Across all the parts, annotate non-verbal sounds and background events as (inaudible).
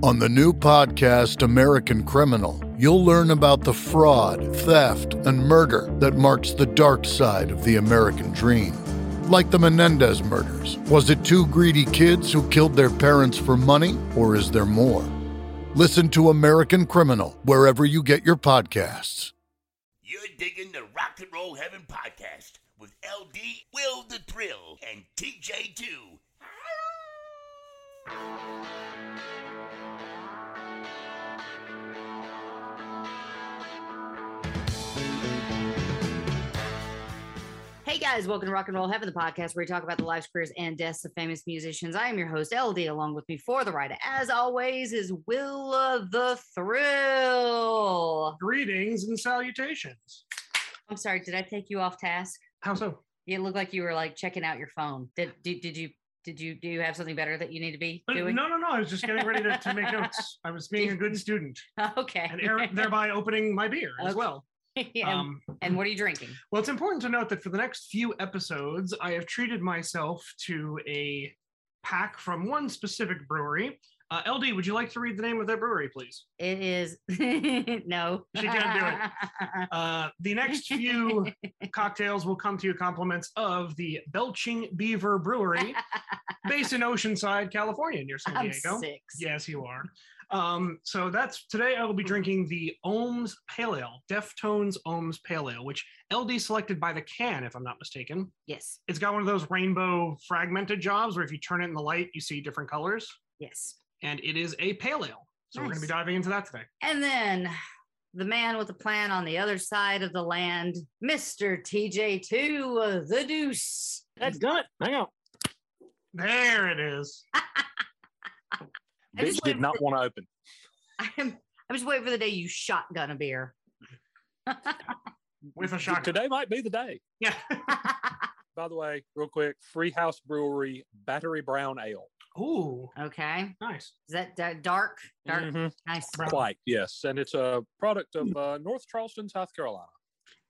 On the new podcast, American Criminal, you'll learn about the fraud, theft, and murder that marks the dark side of the American dream. Like the Menendez murders. Was it two greedy kids who killed their parents for money, or is there more? Listen to American Criminal wherever you get your podcasts. You're digging the Rock and Roll Heaven podcast with LD, Will the Thrill, and TJ2. Hey guys, welcome to Rock and Roll Heaven, the podcast where we talk about the lives, careers, and deaths of famous musicians. I am your host, LD. Along with me for the ride, as always, is Willa the Thrill. Greetings and salutations. I'm sorry, did I take you off task? How so? You look like you were like checking out your phone. Did did, did you did you do you have something better that you need to be doing? No, no, no. I was just getting ready to, to make (laughs) notes. I was being a good student okay. and thereby opening my beer as well. (laughs) and, Um, and what are you drinking? well, it's important to note that for the next few episodes, I have treated myself to a pack from one specific brewery. Uh, LD, would you like to read the name of that brewery, please? It is (laughs) no. She can't do it. (laughs) Uh, the next few cocktails will come to you compliments of the Belching Beaver Brewery, based in Oceanside, California, near San I'm Diego. six. Yes, you are. Um, so that's today I will be drinking the Ohms Pale Ale, Deftones Ohms Pale Ale, which LD selected by the can, if I'm not mistaken. Yes. It's got one of those rainbow fragmented jobs where if you turn it in the light, you see different colors. Yes. And it is a pale ale. So we're going to be diving into that today. And then the man with the plan on the other side of the land, Mr. TJ2, uh, the deuce. That's done. Hang on. There it is. (laughs) (laughs) I just Bitch did not for- want to open. I'm, I'm just waiting for the day you shotgun a beer. With a shotgun. Today might be the day. Yeah. (laughs) By the way, real quick, Free House Brewery Battery Brown Ale. Ooh, okay. nice. Is that da- dark? Dark. Mhm. Nice. Brown. Quite, yes. And it's a product of uh, North Charleston, South Carolina.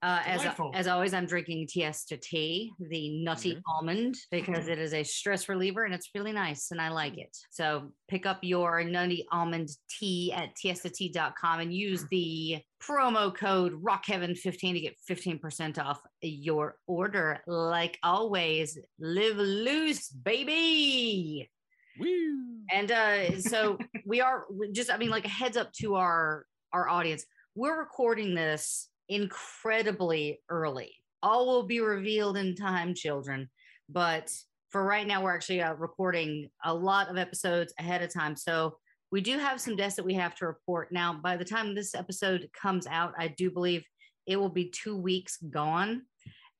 Uh, as, as always, I'm drinking Tiesta tea, the nutty Mhm. almond, because it is a stress reliever and it's really nice and I like it. So pick up your nutty almond tea at tiestatea.com and use the promo code RockHeaven15 to get 15% off your order. Like always, live loose, baby. Woo! And uh, so we are just, I mean, like a heads up to our our audience. We're recording this incredibly early. All will be revealed in time, children. But for right now, we're actually uh, recording a lot of episodes ahead of time. So we do have some deaths that we have to report. Now, by the time this episode comes out, I do believe it will be two weeks gone.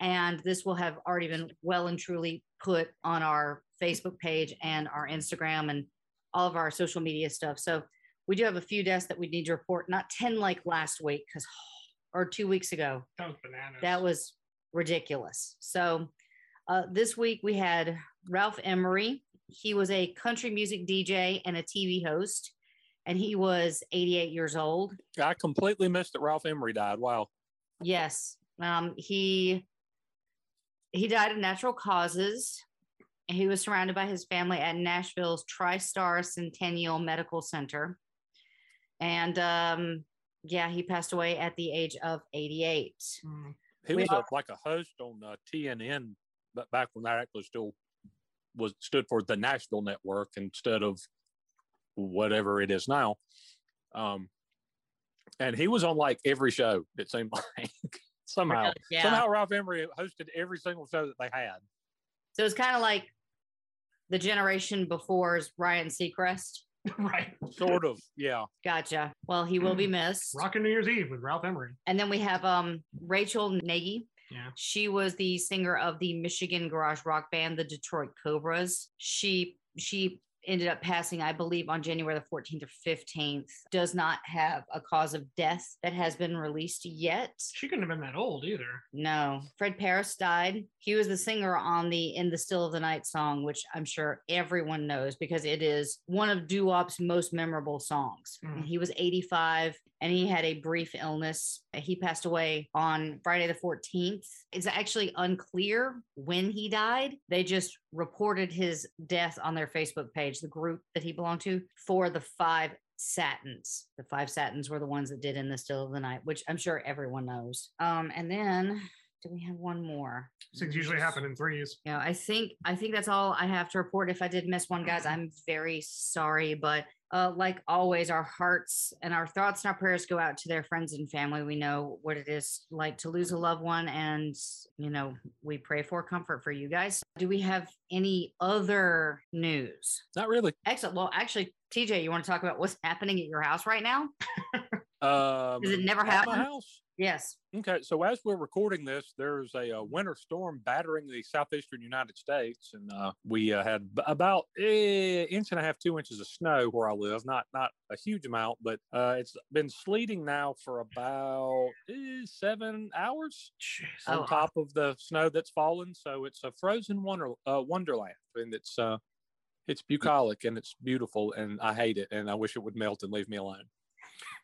And this will have already been well and truly put on our Facebook page and our Instagram and all of our social media stuff. So we do have a few deaths that we need to report, not 10 like last week, because or two weeks ago. That was bananas. That was ridiculous. So uh, this week we had Ralph Emery. He was a country music DJ and a TV host, and he was 88 years old. I completely missed that Ralph Emery died. Wow. Yes, um, he he died of natural causes. He was surrounded by his family at Nashville's TriStar Centennial Medical Center, and um, yeah, he passed away at the age of 88. Mm. He We was are- a, like a host on uh, TNN, but back when that actually still was stood for the National Network instead of whatever it is now. Um, and he was on like every show. It seemed (laughs) like somehow, Really? Yeah. somehow Ralph Emery hosted every single show that they had. So it's kind of like the generation before's Ryan Seacrest. (laughs) right. Sort of, yeah. Gotcha. Well, he will be missed. Rockin' New Year's Eve with Ralph Emery. And then we have um Rachel Nagy. Yeah. She was the singer of the Michigan garage rock band, the Detroit Cobras. She she ended up passing, I believe, on January the 14th or 15th. Does not have a cause of death that has been released yet. She couldn't have been that old either. No, Fred Parris died. He was the singer on the In the Still of the Night song, which I'm sure everyone knows because it is one of Doo-Wop's most memorable songs. Mm. He was 85. And he had a brief illness. He passed away on Friday the 14th. It's actually unclear when he died. They just reported his death on their Facebook page, the group that he belonged to, for the five satins. The five satins were the ones that did in the still of the night, which I'm sure everyone knows. Um, and then do we have one more? Things usually happen in threes. Yeah, I think I think that's all I have to report. If I did miss one, guys, I'm very sorry. But uh, like always, our hearts and our thoughts and our prayers go out to their friends and family. We know what it is like to lose a loved one, and you know we pray for comfort for you guys. Do we have any other news? Not really. Excellent. Well, actually, TJ, you want to talk about what's happening at your house right now? (laughs) Um, Does it never at my happen? house. Yes. Okay, so as we're recording this, there's a, uh winter storm battering the southeastern United States, and uh, we uh, had about eh, inch and a half, two inches of snow where I live. Not not a huge amount, but uh, it's been sleeting now for about eh, seven hours Jeez. Oh, on top of the snow that's fallen. So it's a frozen wonder uh, wonderland, and it's uh, it's bucolic and it's beautiful, and I hate it, and I wish it would melt and leave me alone.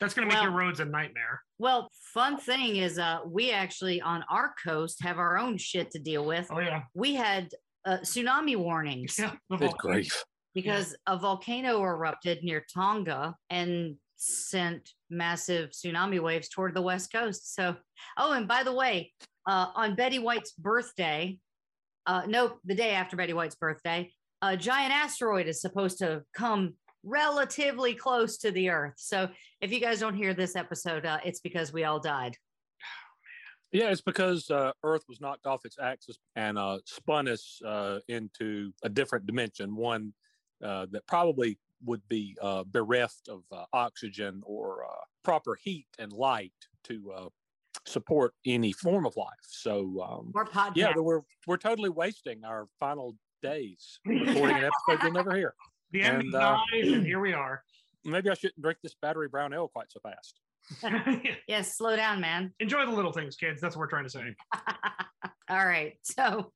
That's gonna make your roads a nightmare. Well, fun thing is, uh, we actually on our coast have our own shit to deal with. Oh yeah. We had uh, tsunami warnings Yeah. Good grief! because a volcano erupted near Tonga and sent massive tsunami waves toward the west coast. So, oh, and by the way, uh, on Betty White's birthday, uh, nope, the day after Betty White's birthday, a giant asteroid is supposed to come relatively close to the Earth. So, if you guys don't hear this episode, uh, it's because we all died. Yeah, it's because uh, Earth was knocked off its axis and uh, spun us uh, into a different dimension, one uh, that probably would be uh, bereft of uh, oxygen or uh, proper heat and light to uh, support any form of life. So, um, yeah, we're we're totally wasting our final days recording an episode you'll never hear. (laughs) The end And, of uh, life, and here we are. (clears throat) Maybe I shouldn't drink this battery brown ale quite so fast. (laughs) yes, slow down, man. Enjoy the little things, kids. That's what we're trying to say. (laughs) All right. So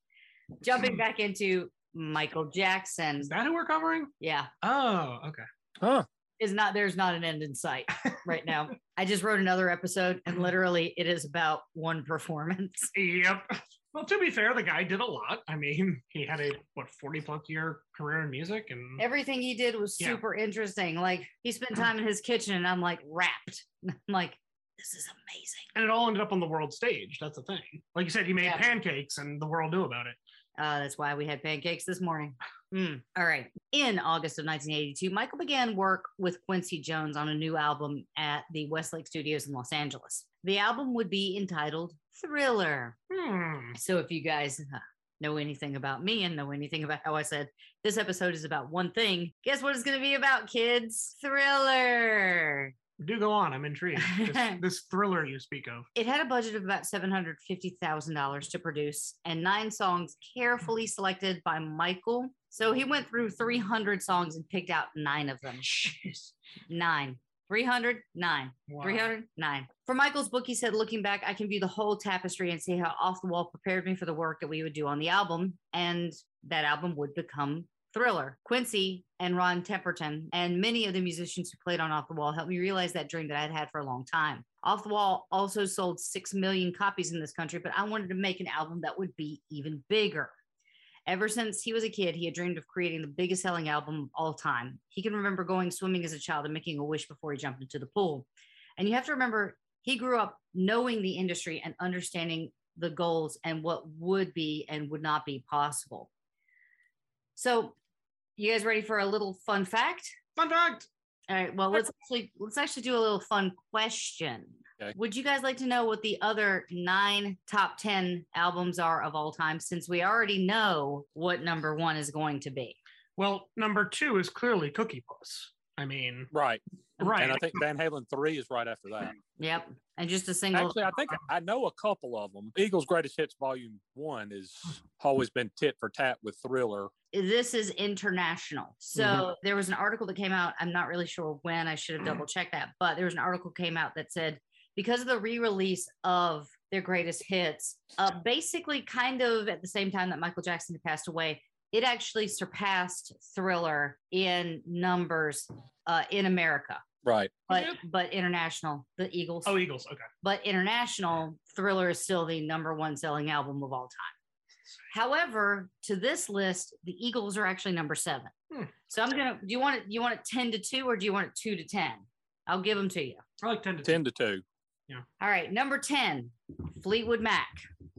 jumping back into Michael Jackson. Is that who we're covering? Yeah. Oh, okay. Huh? Is not there's not an end in sight right now. (laughs) I just wrote another episode and literally it is about one performance. Yep. Well, to be fair, the guy did a lot. I mean, (laughs) he had a what forty plus year career in music, and Everything he did was Yeah. super interesting. Like he spent time in his kitchen and I'm like wrapped. (laughs) I'm like, this is amazing. and it all ended up on the world stage. That's the thing. Like you said, he made Yeah. pancakes, and the world knew about it. Uh, that's why we had pancakes this morning. (sighs) Mm. All right. In August of 1982, Michael began work with Quincy Jones on a new album at the Westlake Studios in Los Angeles. The album would be entitled Thriller. Hmm. So if you guys uh, know anything about me and know anything about how I said this episode is about one thing, guess what it's going to be about, kids? Thriller. Do go on. I'm intrigued. This, (laughs) this thriller you speak of. It had a budget of about $750,000 to produce and nine songs carefully selected by Michael. So he went through 300 songs and picked out nine of them. Jeez. Nine. 300, nine. Wow. 309. For Michael's book, he said, looking back, I can view the whole tapestry and see how Off the Wall prepared me for the work that we would do on the album. And that album would become Thriller. Quincy and Ron Temperton and many of the musicians who played on Off the Wall helped me realize that dream that I'd had for a long time. Off the Wall also sold 6 million copies in this country, but I wanted to make an album that would be even bigger. Ever since he was a kid, he had dreamed of creating the biggest selling album of all time. He can remember going swimming as a child and making a wish before he jumped into the pool. And you have to remember, he grew up knowing the industry and understanding the goals and what would be and would not be possible. So, you guys ready for a little fun fact? Fun fact. All right. Well, let's actually let's actually do a little fun question. Okay. Would you guys like to know what the other nine top ten albums are of all time? Since we already know what number one is going to be. Well, number two is clearly Cookie Puss. I mean, Right. right. And I think Van Halen three is right after that. Yep. And just a single. Actually, I think I know a couple of them. Eagles' Greatest Hits Volume One has always been tit for tat with Thriller. this is international. So Mhm. there was an article that came out. I'm not really sure when. I should have double checked that, but there was an article came out that said because of the re-release of their greatest hits, uh, basically kind of at the same time that Michael Jackson had passed away, it actually surpassed Thriller in numbers uh, in America. Right. but Yeah. but international, the Eagles. Oh, Eagles. Okay. but international, Thriller is still the number one selling album of all time. However, to this list, the Eagles are actually number seven. Hmm. So I'm gonna. Do you want it? You want it ten to two or do you want it two to ten? I'll give them to you. I like ten to 10 to 2. All right, number ten, Fleetwood Mac.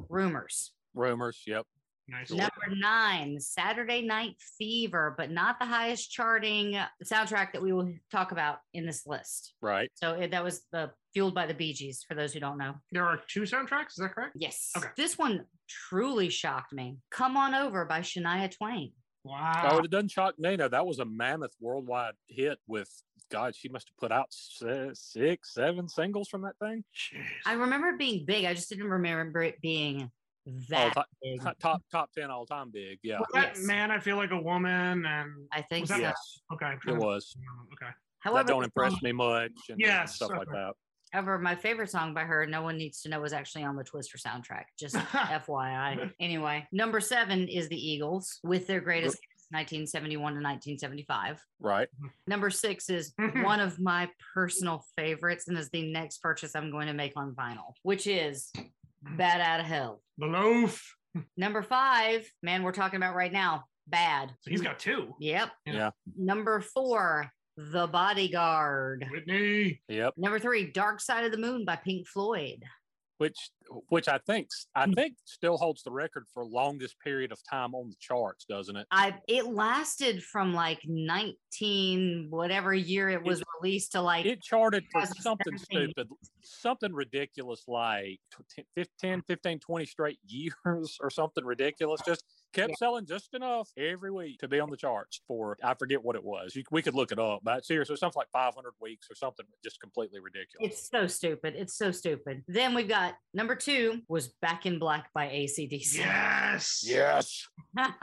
Rumors. Rumors. Yep. Nice. Number nine, Saturday Night Fever, but not the highest charting soundtrack that we will talk about in this list. Right. So it, that was the fueled by the Bee Gees. For those who don't know. There are two soundtracks. Is that correct? Yes. Okay. This one truly shocked me. Come on over by Shania Twain. Wow. Oh, it doesn't shock me. No, that was a mammoth worldwide hit with, God, she must have put out six, seven singles from that thing. Jeez. I remember it being big. I just didn't remember it being oh, that ti- big. top, top, top 10 all time big. Yeah. Was that Yes. man, I feel like a woman, and I think Was that- Yes, okay, it was. Okay. However, that don't impress song- me much and Yes, stuff like that. However, my favorite song by her, No One Needs to Know, was actually on the Twister soundtrack. Just (laughs) FYI. Anyway, number seven is the Eagles with their greatest hits, 1971 to 1975. Right. Number six is Mhm. one of my personal favorites and is the next purchase I'm going to make on vinyl, which is Bat Out of Hell. The loaf. Number five, man, we're talking about right now. Bad. So he's got two. Yep. Yeah. Yeah. Number four, The Bodyguard. Whitney. Yep. Number three, Dark Side of the Moon by Pink Floyd. Which, which I think, I hmm. think still holds the record for longest period of time on the charts, doesn't it? I it lasted from like 19 whatever year it was released to like It charted for something stupid, something ridiculous like tw- 15, 15, 20 straight (laughs) years or something ridiculous. Just kept Yeah. selling just enough every week to be on the charts for, I forget what it was. You, we could look it up, but seriously, something like 500 weeks or something just completely ridiculous. it's so stupid. It's so stupid. Then we've got number two was Back in Black by ACDC. Yes. yes. Oh, (laughs)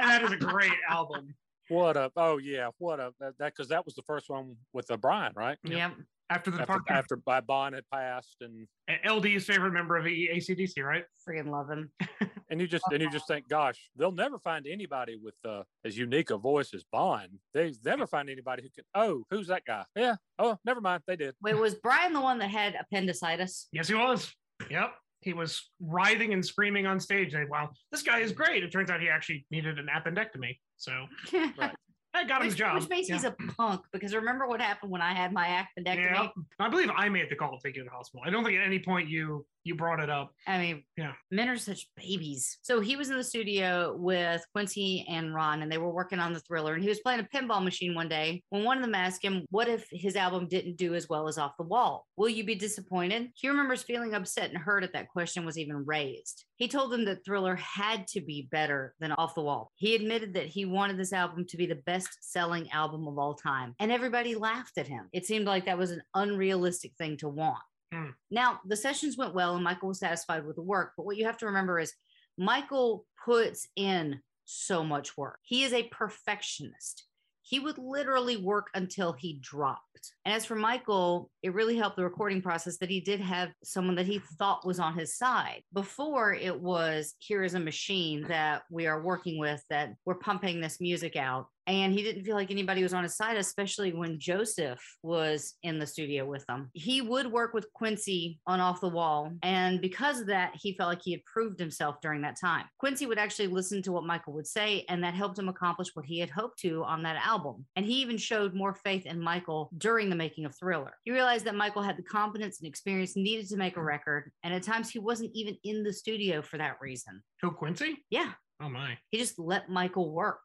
and that is a great album. What a, oh yeah, what a, that, because that was the first one with the Brian, right? yep. After the After, after by Bon had passed and LD's favorite member of E, ACDC, right? Friggin' love him. (laughs) and you just and you just think, gosh, they'll never find anybody with uh, as unique a voice as Bon. They never find anybody who can. Oh, who's that guy? Yeah. Oh, never mind. They did. Wait, was Brian the one that had appendicitis? Yes, he was. Yep. He was writhing and screaming on stage. And wow, this guy is great. It turns out he actually needed an appendectomy. So (laughs) Right. I got him which, the job. which means Yeah. he's a punk because remember what happened when I had my appendectomy? Yeah. I believe I made the call to take you to the hospital. I don't think at any point you you brought it up. I mean, Yeah. men are such babies. So he was in the studio with Quincy and Ron, and they were working on the thriller. And he was playing a pinball machine one day when one of them asked him, What if his album didn't do as well as Off the Wall? Will you be disappointed? He remembers feeling upset and hurt that that question was even raised. He told them that Thriller had to be better than Off the Wall. He admitted that he wanted this album to be the best selling album of all time, and everybody laughed at him. It seemed like that was an unrealistic thing to want. Hmm. Now, the sessions went well and Michael was satisfied with the work, but what you have to remember is Michael puts in so much work. He is a perfectionist. He would literally work until he dropped. And as for Michael, it really helped the recording process that he did have someone that he thought was on his side. Before it was, here is a machine that we are working with that we're pumping this music out. And he didn't feel like anybody was on his side, especially when Joseph was in the studio with them. He would work with Quincy on Off the Wall. And because of that, he felt like he had proved himself during that time. Quincy would actually listen to what Michael would say, and that helped him accomplish what he had hoped to on that album. And he even showed more faith in Michael during the making of Thriller. He realized that Michael had the competence and experience needed to make a record. And at times, he wasn't even in the studio for that reason. Who Quincy? Yeah, Oh my. he just let Michael work.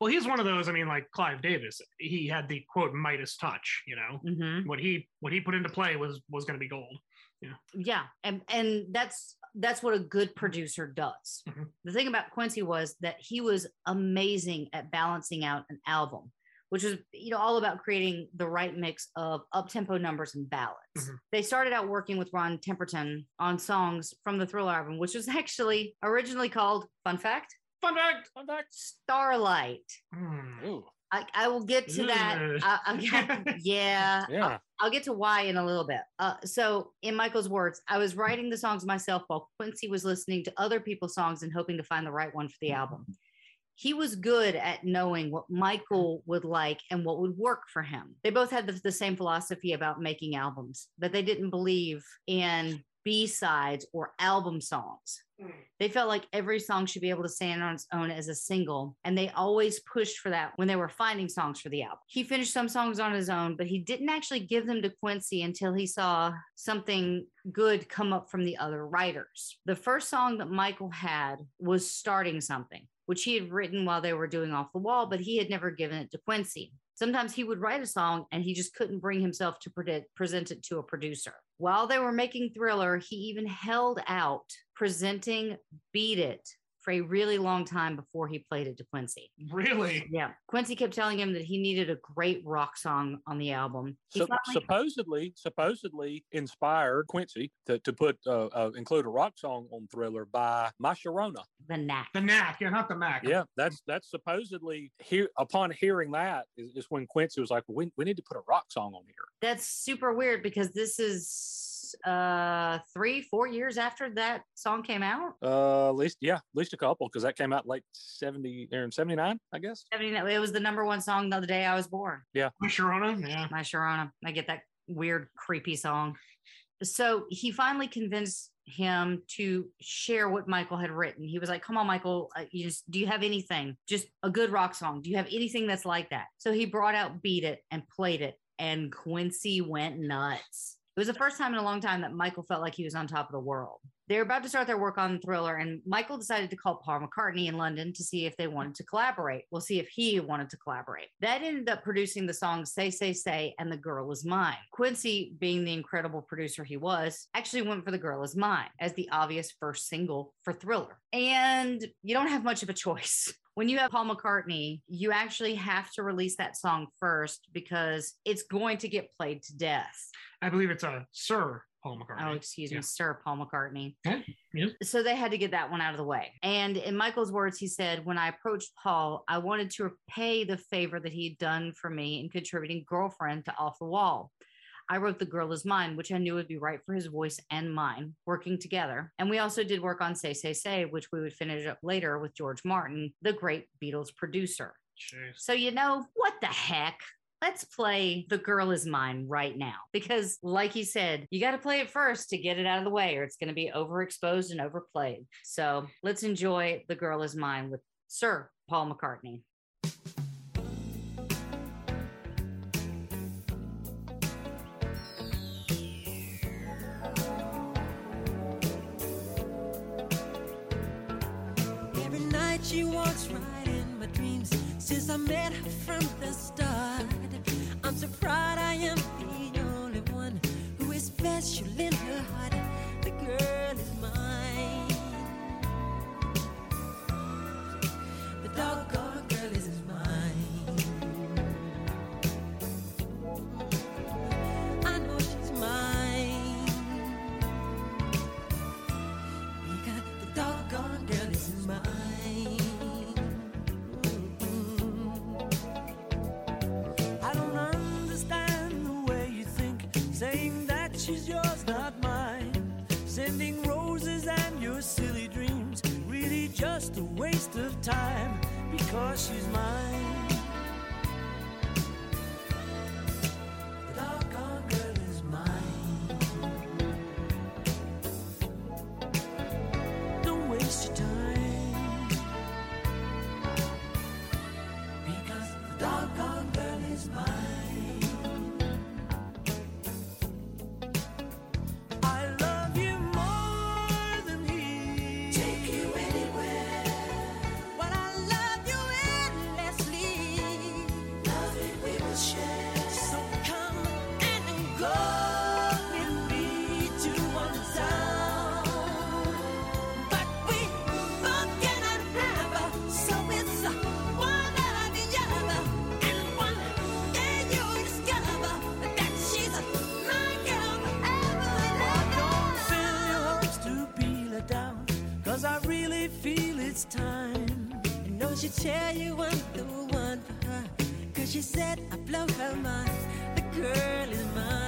Well, he's one of those. I mean, like Clive Davis. He had the quote Midas touch. You know, Mhm. what he what he put into play was was going to be gold. yeah and and that's that's what a good producer does Mhm. the thing about quincy was that he was amazing at balancing out an album which was you know all about creating the right mix of up-tempo numbers and ballads Mhm. they started out working with ron temperton on songs from the thriller album which was actually originally called fun fact Fun fact. Fun fact. starlight. Ooh. I, I will get to that. Ugh. I, I, (laughs) yeah, Yeah. I'll get to why in a little bit. Uh, so, in Michael's words, I was writing the songs myself while Quincy was listening to other people's songs and hoping to find the right one for the album. he was good at knowing what Michael would like and what would work for him. They both had the, the same philosophy about making albums, but they didn't believe in B sides or album songs. Mm. They felt like every song should be able to stand on its own as a single, and they always pushed for that when they were finding songs for the album. He finished some songs on his own, but he didn't actually give them to Quincy until he saw something good come up from the other writers. The first song that Michael had was Starting Something, which he had written while they were doing Off the Wall, but he had never given it to Quincy. Sometimes he would write a song and he just couldn't bring himself to present it to a producer. While they were making Thriller, he even held out presenting Beat It for a really long time before he played it to Quincy. Really? Yeah. Quincy kept telling him that he needed a great rock song on the album. He So, finally- supposedly, supposedly inspired Quincy to, to put uh, uh, include a rock song on Thriller by My Sharona. the knack. The knack, yeah, not the Mac. Yeah, that's that's supposedly here. Upon hearing that, is, is when Quincy was like, "We we need to put a rock song on here." That's super weird because this is uh three, four years after that song came out. Uh, at least yeah, at least a couple because that came out late seventy or in seventy nine, I guess. I mean, it was the number one song the day I was born. Yeah. My Sharona, yeah. My Sharona. I get that weird, creepy song. So he finally convinced him to share what Michael had written. He was like, "Come on, Michael, uh, you just do you have anything? Just a good rock song? Do you have anything that's like that?" So he brought out "Beat It" and played it, and Quincy went nuts. It was the first time in a long time that Michael felt like he was on top of the world. They were about to start their work on Thriller, and Michael decided to call Paul McCartney in London to see if they wanted to collaborate. We'll see if he wanted to collaborate. That ended up producing the songs Say, Say, Say, and The Girl Is Mine. Quincy, being the incredible producer he was, actually went for The Girl Is Mine as the obvious first single for Thriller. And you don't have much of a choice. (laughs) When you have Paul McCartney, you actually have to release that song first because it's going to get played to death. I believe it's a Sir Paul McCartney. Oh, excuse Yeah. me, Sir Paul McCartney. Yeah, yeah. So they had to get that one out of the way. And in Michael's words, he said, When I approached Paul, I wanted to repay the favor that he'd done for me in contributing Girlfriend to Off the Wall. I wrote The Girl Is Mine, which I knew would be right for his voice and mine, working together. And we also did work on Say, Say, Say, which we would finish up later with George Martin, the great Beatles producer. Jeez. So, you know, what the heck? Let's play The Girl Is Mine right now. Because, like you said, you got to play it first to get it out of the way, or it's going to be overexposed and overplayed. So, let's enjoy The Girl Is Mine with Sir Paul McCartney. Every night she walks right in my dreams since I met her from the start. Am the only one who is special in her heart. The girl is mine. The doggone waste of time because she's mine. Time. I know she tell you I'm the one for her. Cause she said I blow her mind. The girl is mine.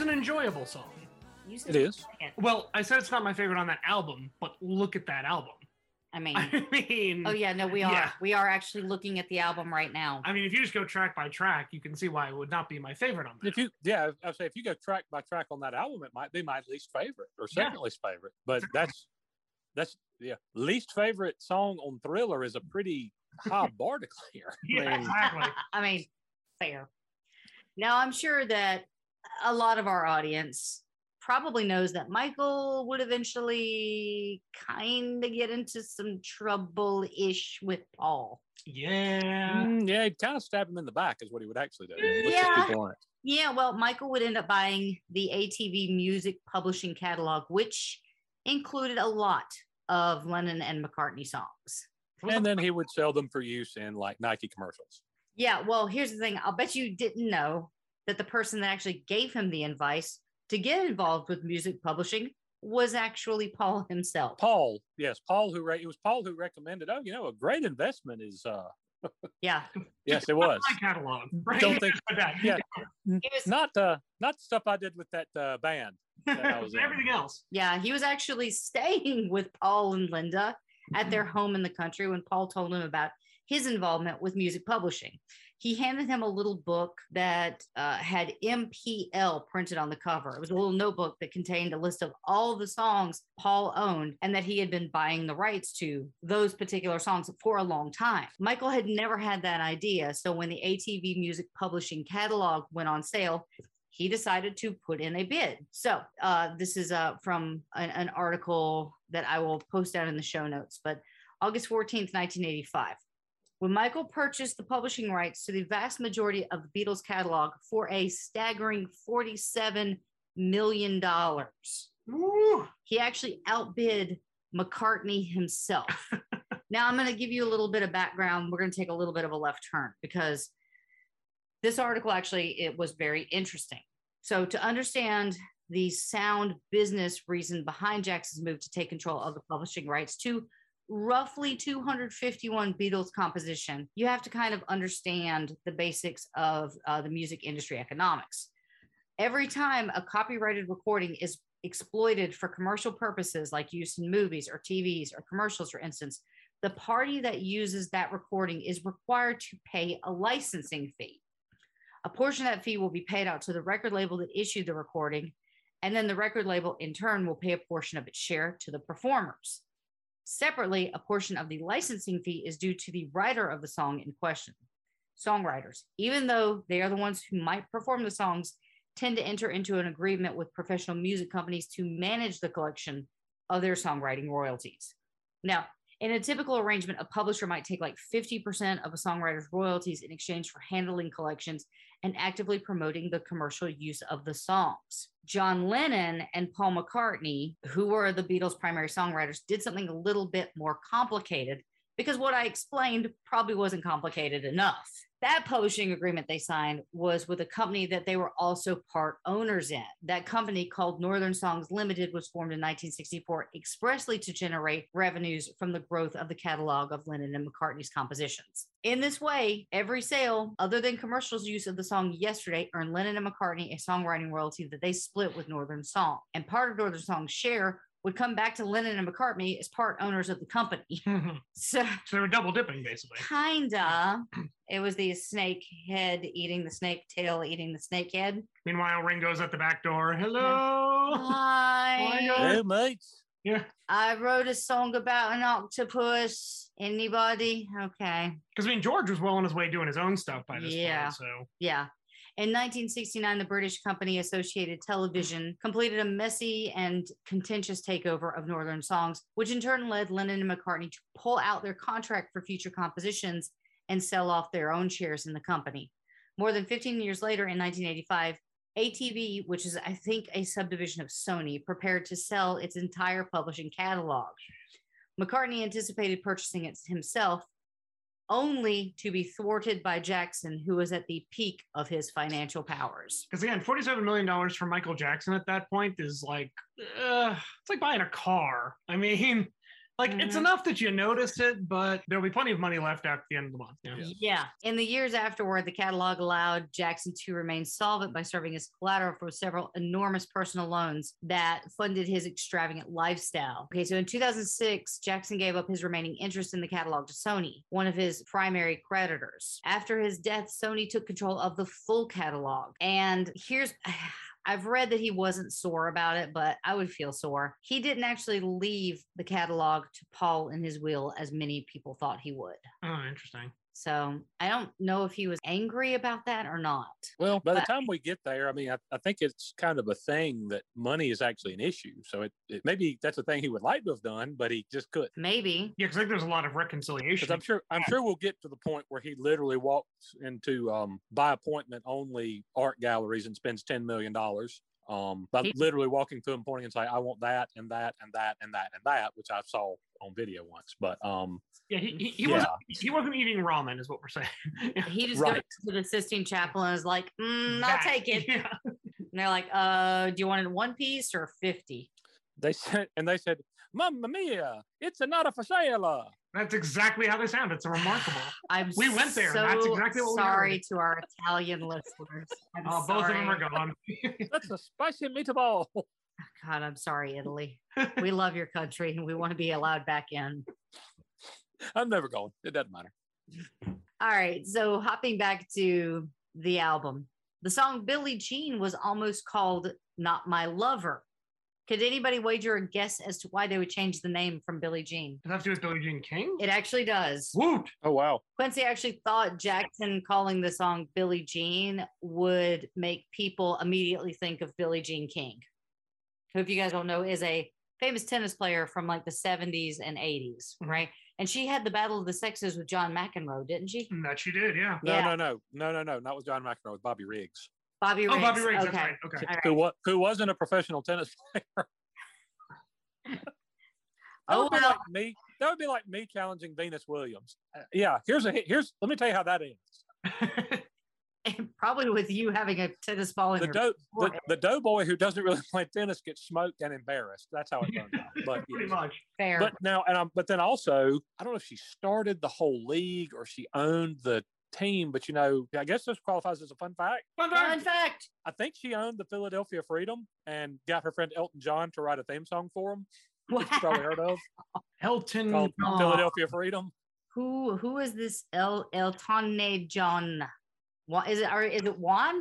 is an enjoyable song. You said It is. second. Well, I said it's not my favorite on that album, but look at that album. I mean, (laughs) I mean, oh yeah, no, we are. Yeah. We are actually looking at the album right now. I mean, if you just go track by track, you can see why it would not be my favorite on that. If you, yeah, I say if you go track by track on that album, it might be my least favorite or Yeah. second least favorite. But that's that's yeah, least favorite song on Thriller is a pretty high (laughs) bar to clear. yeah, I (laughs) mean, exactly. I mean, fair. Now, I'm sure that a lot of our audience probably knows that Michael would eventually kind of get into some trouble ish with Paul. Yeah. mm, yeah, he'd kind of stab him in the back, is what he would actually do. Yeah. Yeah, well, Michael would end up buying the ATV music publishing catalog, which included a lot of Lennon and McCartney songs. And then he would sell them for use in like Nike commercials. Yeah, well, here's the thing. I'll bet you didn't know that the person that actually gave him the advice to get involved with music publishing was actually Paul himself. Paul, yes, Paul who re- it was Paul who recommended. Oh, you know, a great investment is. uh (laughs) Yeah, Yes, it (laughs) was. My catalog. Right? Don't think- (laughs) But that- yeah. he was. not uh not stuff I did with that uh, band. that I was in. Everything else. Yeah, he was actually staying with Paul and Linda at their home in the country when Paul told him about his involvement with music publishing. He handed him a little book that uh, had MPL printed on the cover. It was a little notebook that contained a list of all the songs Paul owned and that he had been buying the rights to those particular songs for a long time. Michael had never had that idea. So when the ATV Music Publishing catalog went on sale, he decided to put in a bid. So uh, this is uh, from an, an article that I will post out in the show notes, but August 14th, 1985. When Michael purchased the publishing rights to the vast majority of the Beatles catalog for a staggering $47 million, Woo. he actually outbid McCartney himself. (laughs) now I'm going to give you a little bit of background. We're going to take a little bit of a left turn because this article actually it was very interesting. So to understand the sound business reason behind Jackson's move to take control of the publishing rights to roughly 251 Beatles composition, you have to kind of understand the basics of uh, the music industry economics. Every time a copyrighted recording is exploited for commercial purposes, like use in movies or TVs or commercials, for instance, the party that uses that recording is required to pay a licensing fee. A portion of that fee will be paid out to the record label that issued the recording, and then the record label in turn will pay a portion of its share to the performers. Separately, a portion of the licensing fee is due to the writer of the song in question. Songwriters, even though they are the ones who might perform the songs, tend to enter into an agreement with professional music companies to manage the collection of their songwriting royalties. Now, in a typical arrangement, a publisher might take like 50% of a songwriter's royalties in exchange for handling collections and actively promoting the commercial use of the songs. John Lennon and Paul McCartney, who were the Beatles' primary songwriters, did something a little bit more complicated because what I explained probably wasn't complicated enough. That publishing agreement they signed was with a company that they were also part owners in. That company, called Northern Songs Limited, was formed in 1964 expressly to generate revenues from the growth of the catalog of Lennon and McCartney's compositions. In this way, every sale, other than commercials use of the song Yesterday, earned Lennon and McCartney a songwriting royalty that they split with Northern Song. And part of Northern Song's share would come back to Lennon and McCartney as part owners of the company. (laughs) so So they were double dipping basically. kinda, it was the snake head eating the snake tail, eating the snake head. Meanwhile, Ringo's at the back door. Hello. Hi. God. Hey, mates. Yeah, I wrote a song about an octopus. Anybody? Okay. because I mean George was well on his way doing his own stuff by this Yeah. point. So Yeah. In 1969, the British company Associated Television completed a messy and contentious takeover of Northern songs, which in turn led Lennon and McCartney to pull out their contract for future compositions and sell off their own shares in the company. More than 15 years later, in 1985, ATV, which is, I think, a subdivision of Sony, prepared to sell its entire publishing catalog. McCartney anticipated purchasing it himself, only to be thwarted by Jackson, who was at the peak of his financial powers. because again, forty-seven million dollars for Michael Jackson at that point is like, uh, it's like buying a car. I mean, like it's Mhm. enough that you notice it, but there'll be plenty of money left after the end of the month. Yeah. Yeah. Yeah. In the years afterward, the catalog allowed Jackson to remain solvent by serving as collateral for several enormous personal loans that funded his extravagant lifestyle. Okay, so in 2006, Jackson gave up his remaining interest in the catalog to Sony, one of his primary creditors. After his death, Sony took control of the full catalog. And here's (sighs) I've read that he wasn't sore about it, but I would feel sore. He didn't actually leave the catalog to Paul in his will as many people thought he would. Oh, interesting. So I don't know if he was angry about that or not. Well, by the time we get there, I mean, I, I think it's kind of a thing that money is actually an issue. So it, it maybe that's a thing he would like to have done, but he just couldn't. Maybe. Yeah, because I think there's a lot of reconciliation. I'm sure I'm sure we'll get to the point where he literally walks into um, by appointment only art galleries and spends ten million dollars. Um, by He- literally walking through and pointing and saying, "I want that and that and that and that and that," which I saw on video once. But um, yeah, he, he, he yeah. wasn't he wasn't eating ramen, is what we're saying. (laughs) He just Right. goes to the Sistine Chapel and is like, "Mm, I'll That- take it. Yeah. And they're like, uh, do you want it in one piece or 50? they said, and they said, "Mamma mia, it's another for sale." That's exactly how they sound. It's remarkable. (sighs) I'm We went there, and that's exactly what we are. sorry heard. to our Italian listeners. (laughs) I'm Uh, both of them are gone. (laughs) That's a spicy meatball. (laughs) God, I'm sorry, Italy. We love your country and we want to be allowed back in. I'm never going. It doesn't matter. All right. So hopping back to the album, the song Billie Jean was almost called Not My Lover. Could anybody wager a guess as to why they would change the name from Billie Jean? Does that have to do with Billie Jean King? It actually does. Woot! Oh wow. Quincy actually thought Jackson calling the song Billie Jean would make people immediately think of Billie Jean King, who, if you guys don't know, is a famous tennis player from like the 70s and 80s, Mhm. right? And she had the Battle of the Sexes with John McEnroe, didn't she? That she did, yeah. No, Yeah. no, no, no, no, no. Not with John McEnroe. With Bobby Riggs, Bobby Oh, Bobby Riggs, okay. that's right. Okay. All who right. who wasn't a professional tennis (laughs) player. That Oh, would be well. like me. That would be like me challenging Venus Williams. Uh, yeah, here's a here's. Let me tell you how that ends. (laughs) and Probably with you having a tennis ball in The your dough the, forehead. the doughboy who doesn't really play tennis gets smoked and embarrassed. That's how it turns out. (laughs) But Pretty yes. much. fair. but now and um, but then also I don't know if she started the whole league or she owned the team. But you know, I guess this qualifies as a fun fact. Fun Fun fact. fact. I think she owned the Philadelphia Freedom and got her friend Elton John to write a theme song for him. Which you probably heard of (laughs) Elton called Aw. Philadelphia Freedom. Who who is this El Eltone John? What is it? Or is it Juan?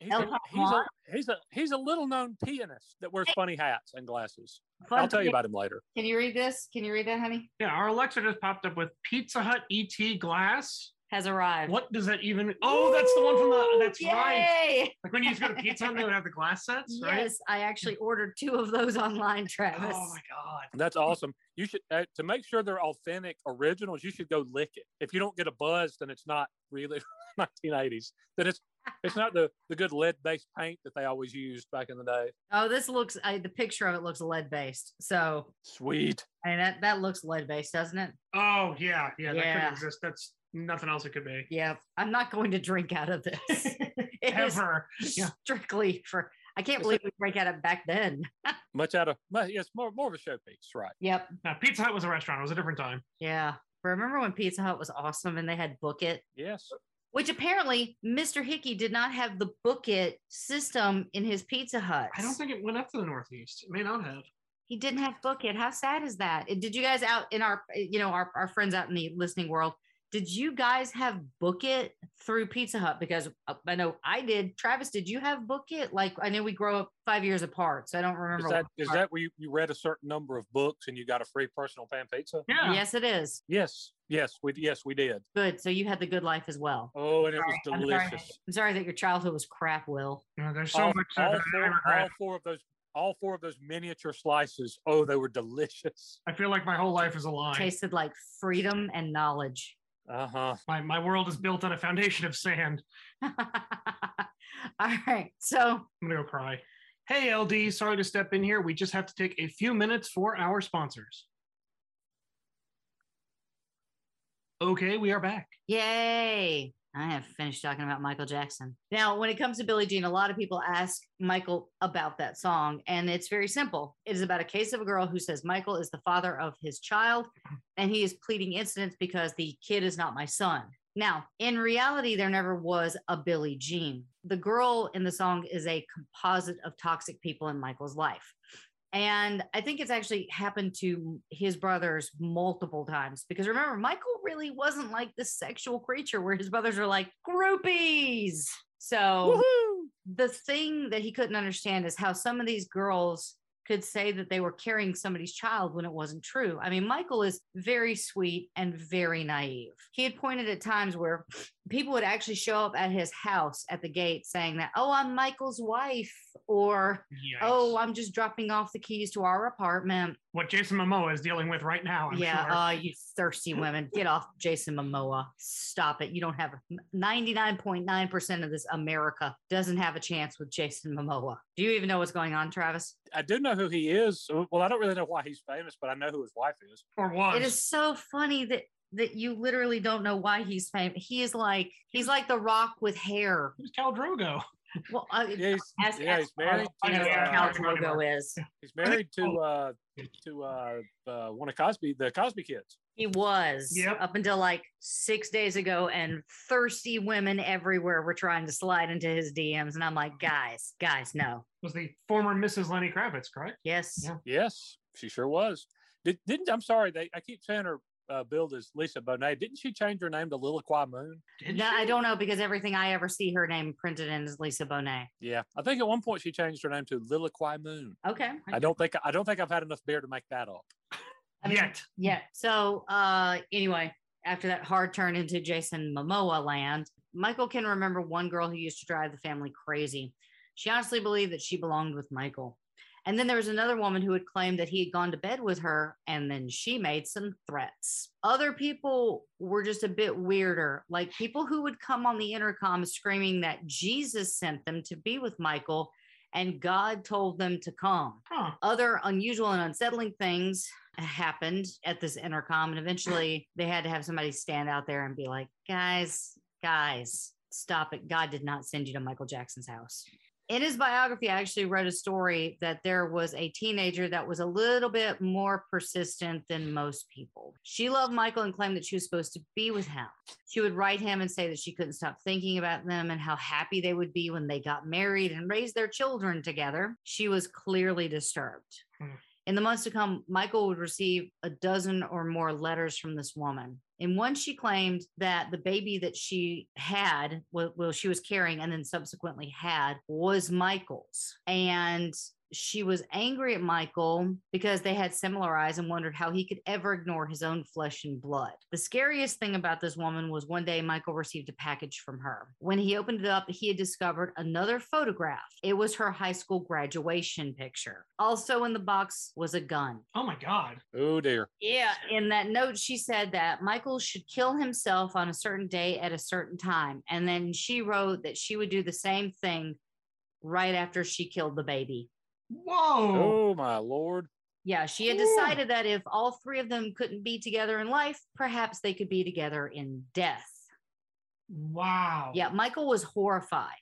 He's a, Elton he's a he's a he's a little known pianist that wears funny hats and glasses. Fun I'll tell you about him later. Can you read this? Can you read that, honey? Yeah, our Alexa just popped up with Pizza Hut ET glass. Has arrived. What does that even? Oh, that's the one from the. That's right. Yay! (laughs) Like when you used to go to Pizza Hut, they would have the glass sets, right? Yes, I actually ordered two of those online, Travis. Oh my god. That's awesome. You should uh, to make sure they're authentic originals. You should go lick it. If you don't get a buzz, then it's not really (laughs) 1980s. Then it's it's not the the good lead based paint that they always used back in the day. Oh, this looks. I, the picture of it looks lead based. So, Sweet. I mean, that that looks lead based, doesn't it? Oh yeah, yeah. That Yeah. couldn't exist. That's nothing else it could be. Yeah. I'm not going to drink out of this. (laughs) It is Ever. Yeah. strictly for. I can't believe we drank out of back then. (laughs) Much out of but yes, more more of a showpiece, right? Yep. Now, Pizza Hut was a restaurant. It was a different time. Yeah. Remember when Pizza Hut was awesome and they had Book It? Yes. Which apparently Mr. Hickey did not have the Book It system in his Pizza Hut. I don't think it went up to the Northeast. It may not have. He didn't have book it. How sad is that? Did you guys out in our, you know, our, our friends out in the listening world? Did you guys have book it through Pizza Hut? Because uh, I know I did. Travis, did you have book it? Like I know we grow up five years apart, so I don't remember. Is that what is that where you, you read a certain number of books and you got a free personal pan pizza? Yeah. Yes, it is. Yes, yes, we yes we did. Good. So you had the good life as well. Oh, and it was Sorry, I'm sorry delicious. I'm sorry that your childhood was crap, Will. You know, there's so all, much all that four, all four of those all four of those miniature slices. Oh, they were delicious. I feel like my whole life is a lie. Tasted like freedom and knowledge. Uh huh. My my world is built on a foundation of sand. (laughs) All right. So I'm gonna go cry. Hey LD, sorry to step in here. We just have to take a few minutes for our sponsors. Okay, we are back. Yay. I have finished talking about Michael Jackson. Now, when it comes to Billie Jean, a lot of people ask Michael about that song, and it's very simple. It is about a case of a girl who says Michael is the father of his child, and he is pleading innocence because the kid is not my son. Now, in reality, there never was a Billie Jean. The girl in the song is a composite of toxic people in Michael's life. And I think it's actually happened to his brothers multiple times because remember, Michael really wasn't like the sexual creature where his brothers are like groupies. So the thing that he couldn't understand is how some of these girls could say that they were carrying somebody's child when it wasn't true. I mean, Michael is very sweet and very naive. He had pointed at times where people would actually show up at his house at the gate saying that, oh, I'm Michael's wife, or oh, I'm just dropping off the keys to our apartment. what Jason Momoa is dealing with right now. I'm yeah, sure. uh, you thirsty women, get off Jason Momoa. Stop it. You don't have 99.9% of this America doesn't have a chance with Jason Momoa. Do you even know what's going on, Travis? I do know who he is. Well, I don't really know why he's famous, but I know who his wife is. or was. It is so funny that that you literally don't know why he's famous. He is like he's like the Rock with hair. Who's Khal Drogo? Well, uh, (laughs) Yeah, he's, ask, yeah, ask he's married. To, you know Yeah, who yeah, Khal yeah, yeah. Drogo is. he's married (laughs) to uh, to uh, uh, one of Cosby, the Cosby kids. He was Yep. up until like six days ago, and thirsty women everywhere were trying to slide into his DMs. And I'm like, guys, guys, no. Was the former Mrs. Lenny Kravitz, correct? Yes. Yeah. Yes, she sure was. Did, didn't I'm sorry, they I keep saying her uh, billed as Lisa Bonet. Didn't she change her name to Lilakoi Moon? Did No, she? I don't know because everything I ever see her name printed in is Lisa Bonet. Yeah, I think at one point she changed her name to Lilakoi Moon. Okay. I don't think I don't think I've had enough beer to make that up. I mean, Yet. Yeah. So uh anyway, after that hard turn into Jason Momoa land, Michael can remember one girl who used to drive the family crazy. She honestly believed that she belonged with Michael. And then there was another woman who had claimed that he had gone to bed with her and then she made some threats. Other people were just a bit weirder, like people who would come on the intercom screaming that Jesus sent them to be with Michael and God told them to come Huh. other unusual and unsettling things happened at this intercom and eventually they had to have somebody stand out there and be like guys guys stop it god did not send you to michael jackson's house in his biography i actually wrote a story that there was a teenager that was a little bit more persistent than most people she loved michael and claimed that she was supposed to be with him she would write him and say that she couldn't stop thinking about them and how happy they would be when they got married and raised their children together she was clearly disturbed Hmm. in the months to come, Michael would receive a dozen or more letters from this woman. In one, she claimed that the baby that she had, well, she was carrying and then subsequently had, was Michael's. And she was angry at Michael because they had similar eyes and wondered how he could ever ignore his own flesh and blood. The scariest thing about this woman was one day Michael received a package from her. When he opened it up, he had discovered another photograph. It was her high school graduation picture. Also in the box was a gun. Oh my God. Oh dear. Yeah. In that note, she said that Michael should kill himself on a certain day at a certain time. And then she wrote that she would do the same thing right after she killed the baby. Whoa. Oh my lord. Yeah, she had Ooh. decided that if all three of them couldn't be together in life, perhaps they could be together in death. Wow. Yeah, Michael was horrified.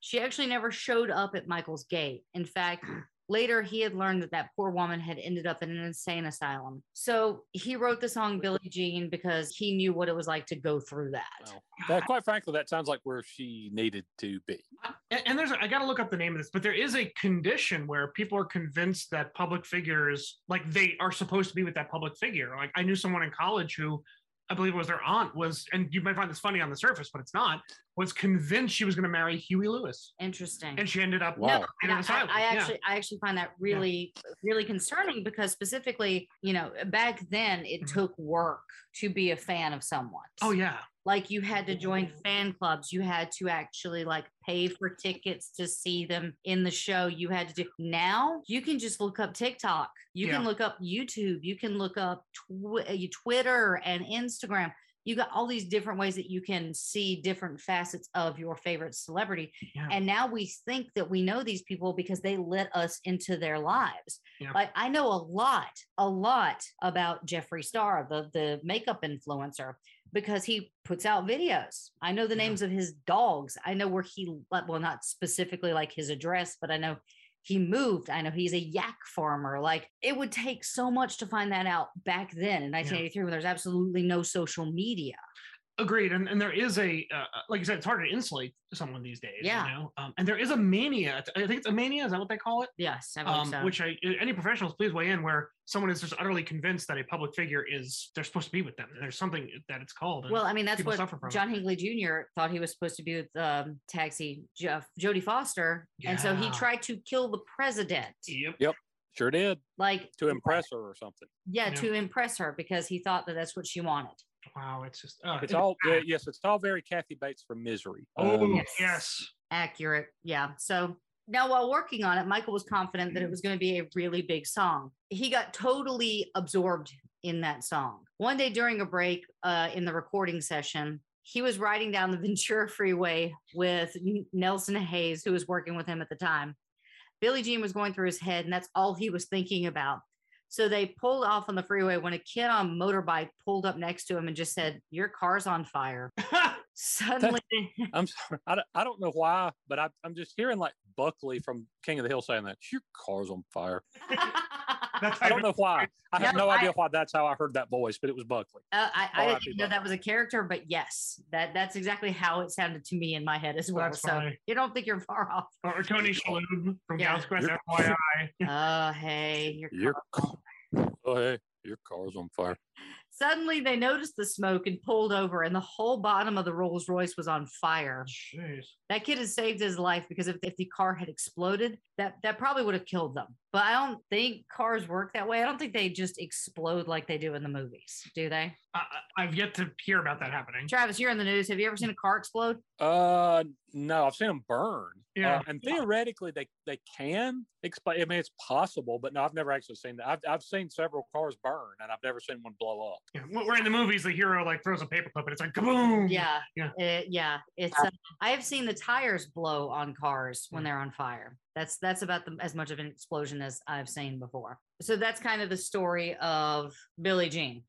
She actually never showed up at Michael's gate. In fact, Later, he had learned that that poor woman had ended up in an insane asylum. So he wrote the song Billie Jean because he knew what it was like to go through that. Well, that, quite frankly, that sounds like where she needed to be. And, and there's, I got to look up the name of this, but there is a condition where people are convinced that public figures, like they are supposed to be with that public figure. Like I knew someone in college who, I believe it was their aunt, was, and you might find this funny on the surface, but it's not, was convinced she was going to marry Huey Lewis, Interesting. and she ended up Wow. in And an I, asylum. I Yeah. actually, I actually find that really, really concerning because specifically, you know, back then it Mhm. took work to be a fan of someone. Oh yeah, like you had to join fan clubs. You had to actually like pay for tickets to see them in the show. You had to do now you can just look up tiktok. You can look up youtube. You can look up tw- twitter and instagram you got all these different ways that you can see different facets of your favorite celebrity Yeah. and now we think that we know these people because they let us into their lives Yeah. like i know a lot a lot about jeffree star the the makeup influencer because he puts out videos. I know the Yeah. names of his dogs. I know where he, well, not specifically like his address, but I know he moved. I know he's a yak farmer. Like it would take so much to find that out back then in 1983 when there's absolutely no social media. Agreed. And, and there is a, uh, like you said, it's hard to insulate someone these days. Yeah. You know? um, and there is a mania. I think it's a mania. Is that what they call it? Yes, I um, so. which I any professionals please weigh in where someone is just utterly convinced that a public figure is they're supposed to be with them. There's something that it's called. well, I mean, that's what suffer from it. John Hinckley Jr. thought he was supposed to be with um, Taxi Jeff Jodie Foster, and so he tried to kill the president. Yep. Yep. Sure did Like to impress her or something. yeah, Yeah. to impress her because he thought that that's what she wanted. Wow. It's just. Uh, It's all yeah, yes, it's all very Kathy Bates from Misery. Oh Um, Yes. yes. accurate. Yeah. So now while working on it, Michael was confident Mm-hmm. that it was going to be a really big song. He got totally absorbed in that song. One day during a break uh, in the recording session, he was riding down the (laughs) Ventura Freeway with Nelson Hayes, who was working with him at the time. Billie Jean was going through his head, and that's all he was thinking about. So they pulled off on the freeway when a kid on motorbike pulled up next to him and just said, Your car's on fire. (laughs) Suddenly, (laughs) I'm sorry. I don't, I don't know why, but I, I'm just hearing like Buckley from King of the Hill saying that your car's on fire. (laughs) That's I don't know why. I have No, no I- idea why that's how I heard that voice, but it was Buckley. Uh, I, I didn't know Buck. that was a character, but yes, that that's exactly how it sounded to me in my head as well. That's so funny. you don't think you're far off. Or, or Tony (laughs) Shalhoub from Yeah. Galaxy Quest, You're- FYI. (laughs) Oh, hey, your Your car- oh hey, your car's on fire. Suddenly, they noticed the smoke and pulled over, and the whole bottom of the Rolls Royce was on fire. Jeez. That kid has saved his life because if, if the car had exploded, that that probably would have killed them. But I don't think cars work that way. I don't think they just explode like they do in the movies, do they? I, I- I've yet to hear about that happening. Travis, you're in the news. Have you ever seen a car explode? Uh, no, I've seen them burn. Yeah. Uh, and theoretically, they they can explode. I mean, it's possible, but no, I've never actually seen that. I've I've seen several cars burn, and I've never seen one blow up. Yeah. Where in the movies, the hero like throws a paperclip and it's like kaboom. Yeah, Yeah. it- yeah. It's. Uh, I have seen the tires blow on cars when Mm. they're on fire. That's that's about the, as much of an explosion as I've seen before. So that's kind of the story of Billie Jean.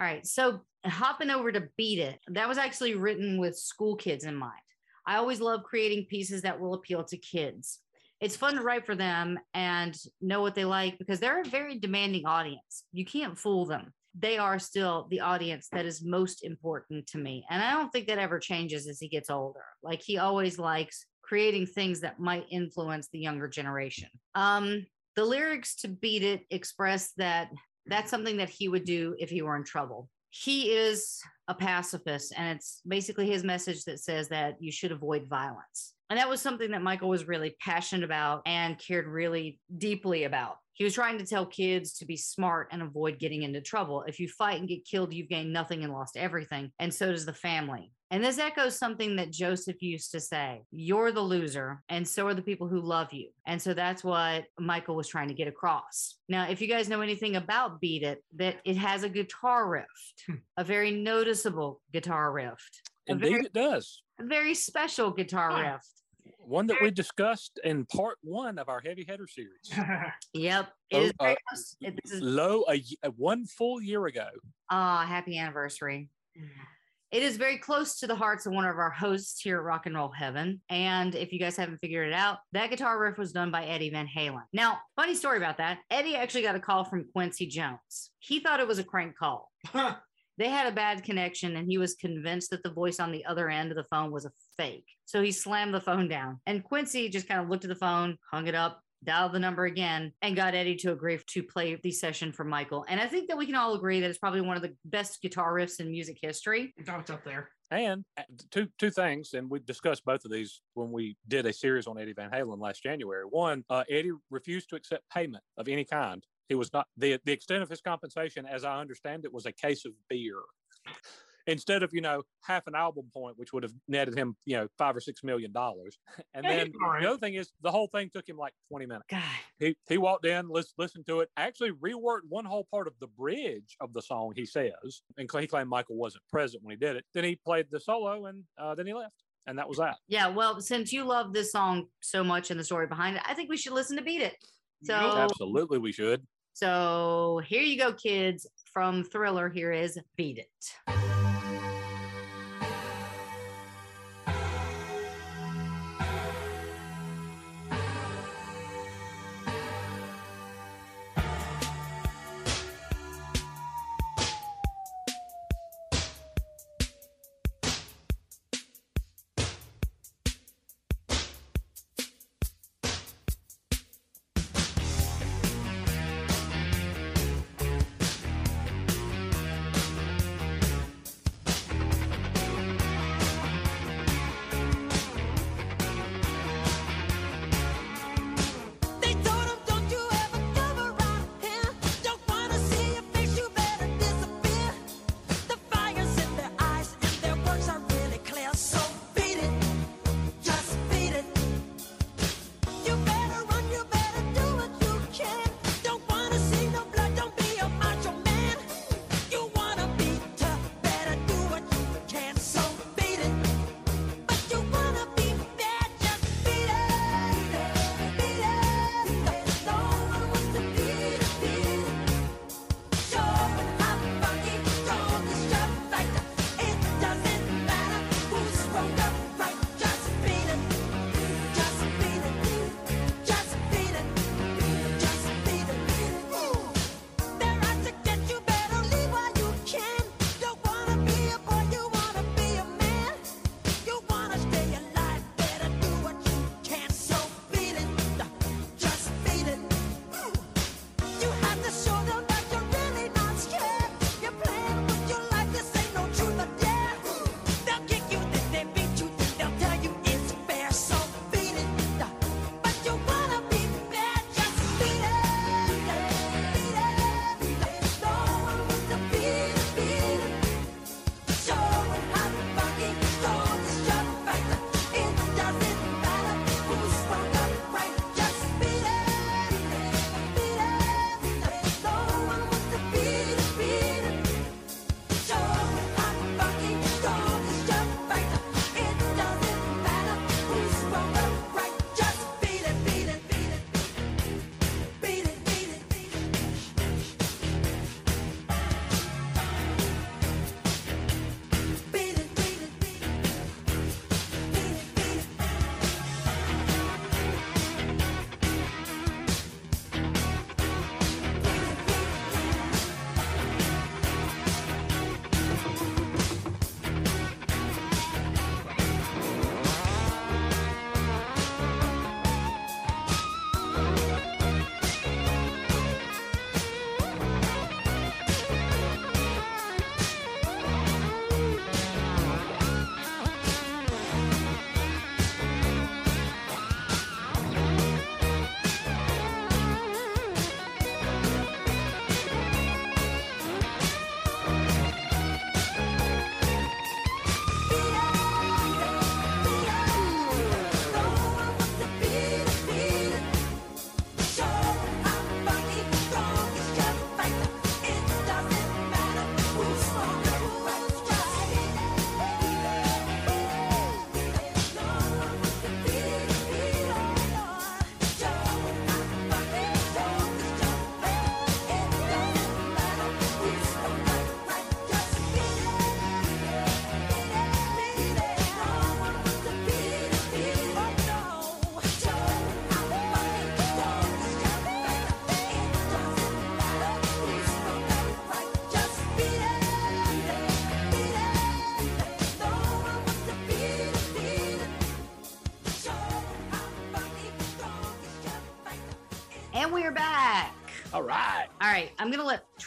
All right, so hopping over to Beat It, that was actually written with school kids in mind. I always love creating pieces that will appeal to kids. It's fun to write for them and know what they like because they're a very demanding audience. You can't fool them. They are still the audience that is most important to me. And I don't think that ever changes as he gets older. Like he always likes creating things that might influence the younger generation. Um, the lyrics to Beat It express that that's something that he would do if he were in trouble. He is a pacifist, and it's basically his message that says that you should avoid violence. And that was something that Michael was really passionate about and cared really deeply about. He was trying to tell kids to be smart and avoid getting into trouble. If you fight and get killed, you've gained nothing and lost everything. And so does the family. And this echoes something that Joseph used to say You're the loser, and so are the people who love you. And so that's what Michael was trying to get across. Now, if you guys know anything about Beat It, that it has a guitar riff, Hmm. a very noticeable guitar riff, a Indeed, very, it does. a very special guitar Huh. riff. One that we discussed in part one of our heavy hitter series. (laughs) Yep. It Oh, uh. It- this is Low a, y- a one full year ago. ah happy anniversary. It is very close to the hearts of one of our hosts here at Rock and Roll Heaven. And if you guys haven't figured it out, that guitar riff was done by Eddie Van Halen. Now, funny story about that Eddie actually got a call from Quincy Jones. He thought it was a crank call. They had a bad connection and he was convinced that the voice on the other end of the phone was a fake. So he slammed the phone down. And Quincy just kind of looked at the phone, hung it up, dialed the number again, and got Eddie to agree to play the session for Michael. And I think that we can all agree that it's probably one of the best guitar riffs in music history. Oh, it's up there. And uh, two two things, and we discussed both of these when we did a series on Eddie Van Halen last January. One, uh, Eddie refused to accept payment of any kind. He was not the the extent of his compensation, as I understand it, was a case of beer. Instead of you know half an album point, which would have netted him you know five or six million dollars, (laughs) and then the other thing is the whole thing took him like twenty minutes. God, He he walked in, lis- listened to it, actually reworked one whole part of the bridge of the song. He says, and he claimed Michael wasn't present when he did it. Then he played the solo, and uh, then he left, and that was that. yeah. Well, since you love this song so much and the story behind it, I think we should listen to Beat It. So, Absolutely, we should. so here you go, kids. From Thriller, here is Beat It.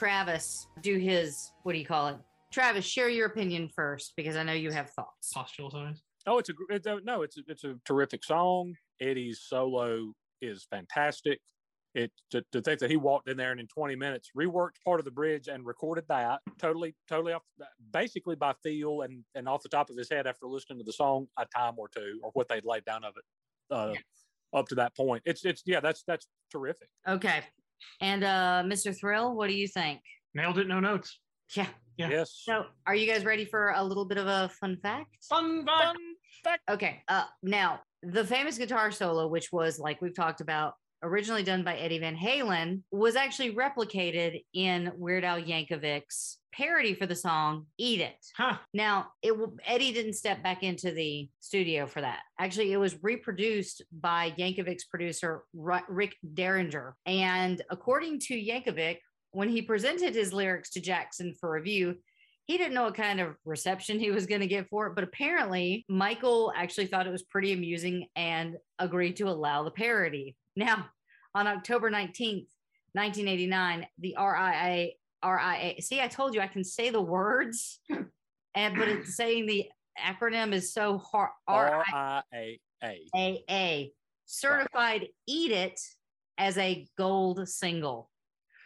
Travis do his. What do you call it? Travis, share your opinion first because I know you have thoughts. Postural size. Oh, it's a it's a, no, it's a, it's a terrific song. Eddie's solo is fantastic. It to, to think that he walked in there and in 20 minutes reworked part of the bridge and recorded that totally totally off basically by feel and and off the top of his head after listening to the song a time or two or what they'd laid down of it uh, up to that point. It's it's yeah, that's that's terrific. Okay, and uh, Mr. Thrill, what do you think? Nailed it. No notes. Yeah. Yeah. Yes. So, are you guys ready for a little bit of a fun fact? Fun fact. Okay. Uh, now the famous guitar solo, which was like we've talked about, originally done by Eddie Van Halen, was actually replicated in Weird Al Yankovic's parody for the song "Eat It." Huh. Now, it Eddie didn't step back into the studio for that. Actually, it was reproduced by Yankovic's producer Rick Derringer, and according to Yankovic, when he presented his lyrics to Jackson for review, he didn't know what kind of reception he was going to get for it, but apparently Michael actually thought it was pretty amusing and agreed to allow the parody. Now, on October 19th, 1989, the RIA, RIA, see, I told you I can say the words, (laughs) and but it's saying the acronym is so hard. R I A A. RIAA certified Eat It as a gold single.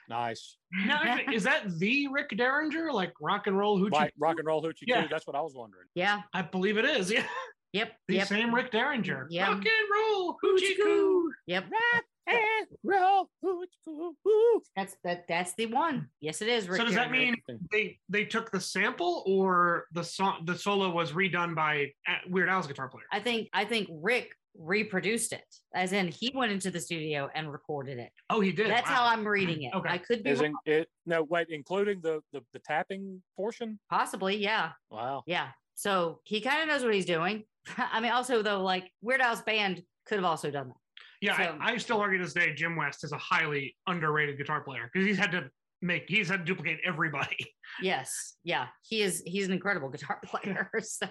Nice. Now, is that the Rick Derringer, like rock and roll hoochie? Right, rock and roll hoochie Yeah. coo. That's what I was wondering. Yeah. I believe it is. (laughs) Yeah, Yep. the yep. same Rick Derringer. Yeah. Rock and roll hoochie coo. Yep. Rock And roll hoochie coo. That's that. That's the one. Yes, it is. Rick So does that mean they they took the sample, or the song the solo was redone by uh, Weird Al's guitar player? I think I think Rick reproduced it, as in he went into the studio and recorded it. Oh, he did. That's Wow. how I'm reading it. Okay. I could be Is wrong, in, it no wait, including the, the the tapping portion? possibly. Yeah, Wow. yeah. So he kind of knows what he's doing. (laughs) I mean, also though, like Weird Al's band could have also done that. Yeah, So- I, I still argue to this day Jim West is a highly underrated guitar player because he's had to make he's had to duplicate everybody. (laughs) Yes, yeah. He is. He's an incredible (laughs) guitar player. So,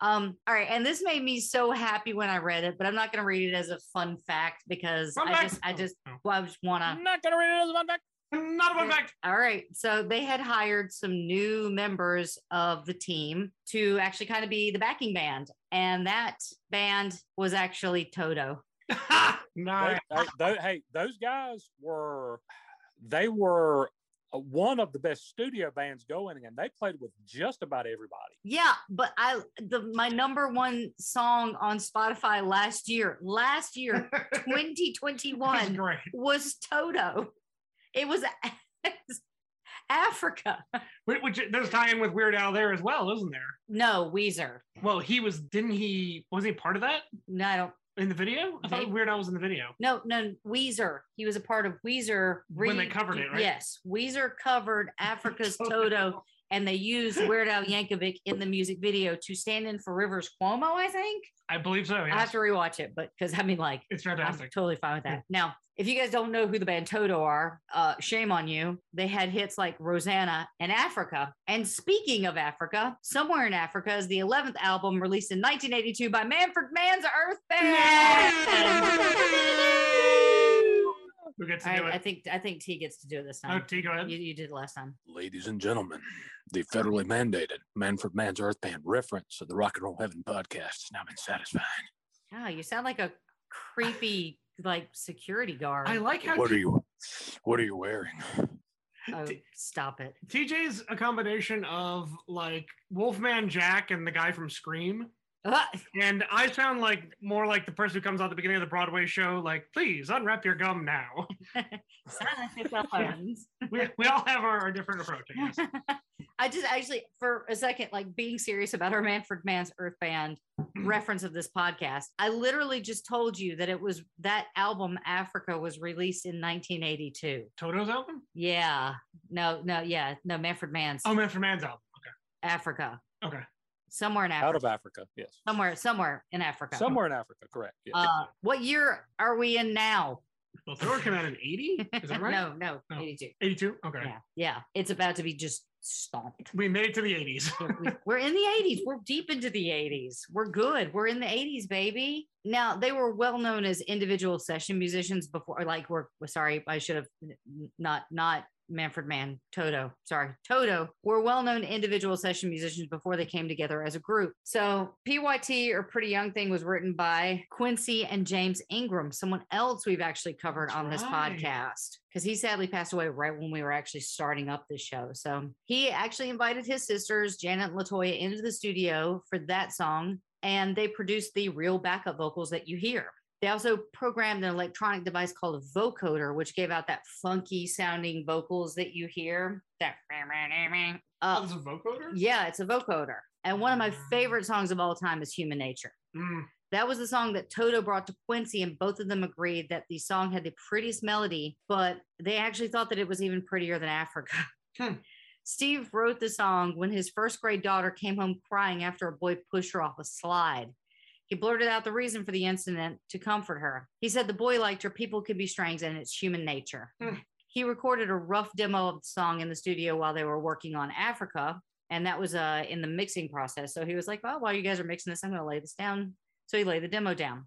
um, all right. And this made me so happy when I read it, but I'm not going to read it as a fun fact because Fun I fact. just, I Oh, just, oh. well, I just want to. I'm not gonna read it as a fun fact. Not a fun fact. All right. So they had hired some new members of the team to actually kind of be the backing band. And that band was actually Toto. (laughs) They, nice. they- hey, those guys were they were uh, one of the best studio bands going, and they played with just about everybody. Yeah, but I the my number one song on Spotify last year, last year, (laughs) 2021 was Toto. It was (laughs) Africa. Which, there's tie in with Weird Al there as well, isn't there? No, Weezer. Well, he was. Didn't he? Was he part of that No, I don't. in the video? I thought They- Weird Al was in the video. No, no, Weezer. He was a part of Weezer. When they covered it, right? Yes, Weezer covered Africa's (laughs) Toto, and they used Weird Al Yankovic in the music video to stand in for Rivers Cuomo. I think I believe so. I have to rewatch it, but because I mean, like, it's I'm fantastic. totally fine with that. Now, if you guys don't know who the band Toto are, uh, shame on you. They had hits like Rosanna and Africa. And speaking of Africa, Somewhere in Africa is the 11th album released in 1982 by Manfred Mann's Earth Band. Who gets to All do right, I it? think I think T gets to do it this time. Oh, time. T, go ahead. You, you did it last time. Ladies and gentlemen, the federally mandated Manfred Mann's Earth Band reference of the Rock and Roll Heaven podcast has now been satisfied. Oh, you sound like a creepy like security guard. I like how What are you? What are you wearing? oh, T- stop it. TJ's a combination of like Wolfman Jack and the guy from Scream. And I sound like more like the person who comes out the beginning of the Broadway show, like, please unwrap your gum now. (laughs) silence your phones. (laughs) we, we all have our, our different approach, I guess. (laughs) I just actually, for a second, like being serious about our Manfred Mann's Earth Band hmm. reference of this podcast, I literally just told you that it was that album, Africa, was released in 1982. Toto's album? Yeah. No, no, yeah. No, Manfred Mann's Oh, Manfred for Man's album. Africa. Okay. Okay. Somewhere in Africa. Out of Africa, yes. somewhere, somewhere in Africa. Somewhere in Africa, correct. Yes. Uh, what year are we in now? Well, Thriller came out in 80. Is that (laughs) right? no, no, No. 82. 82. Okay. Yeah, yeah. It's about to be just stomped. We made it to the 80s. (laughs) We- We're in the 80s. We're deep into the 80s. We're good. We're in the 80s, baby. Now, they were well known as individual session musicians before, like, we're sorry, I should have n- n- not, not Manfred Mann, Toto, sorry, Toto were well known individual session musicians before they came together as a group. So, PYT or Pretty Young Thing was written by Quincy and James Ingram, someone else we've actually covered That's on this right. podcast because he sadly passed away right when we were actually starting up this show. So, he actually invited his sisters, Janet and Latoya, into the studio for that song, and they produced the real backup vocals that you hear. They also programmed an electronic device called a vocoder, which gave out that funky sounding vocals that you hear. That Oh, uh, a vocoder? yeah, it's a vocoder. And one of my favorite songs of all time is Human Nature. Mm, That was the song that Toto brought to Quincy, and both of them agreed that the song had the prettiest melody, but they actually thought that it was even prettier than Africa. (laughs) Hmm. Steve wrote the song when his first grade daughter came home crying after a boy pushed her off a slide. He blurted out the reason for the incident to comfort her. He said the boy liked her, people could be strange, and it's human nature. Hmm. He recorded a rough demo of the song in the studio while they were working on Africa, and that was uh, in the mixing process. So he was like, "Well, while you guys are mixing this, I'm going to lay this down." So he laid the demo down.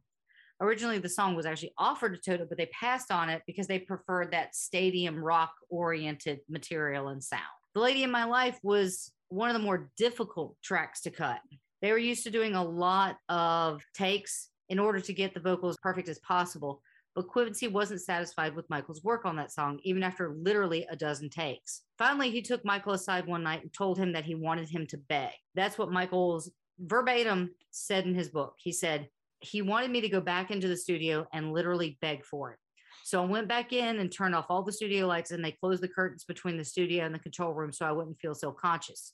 Originally, the song was actually offered to Toto, but they passed on it because they preferred that stadium rock oriented material and sound. The Lady in My Life was one of the more difficult tracks to cut. They were used to doing a lot of takes in order to get the vocals perfect as possible. But Quincy wasn't satisfied with Michael's work on that song, even after literally a dozen takes. Finally, he took Michael aside one night and told him that he wanted him to beg. That's what Michael's verbatim said in his book. He said, he wanted me to go back into the studio and literally beg for it. So I went back in and turned off all the studio lights and they closed the curtains between the studio and the control room so I wouldn't feel so conscious.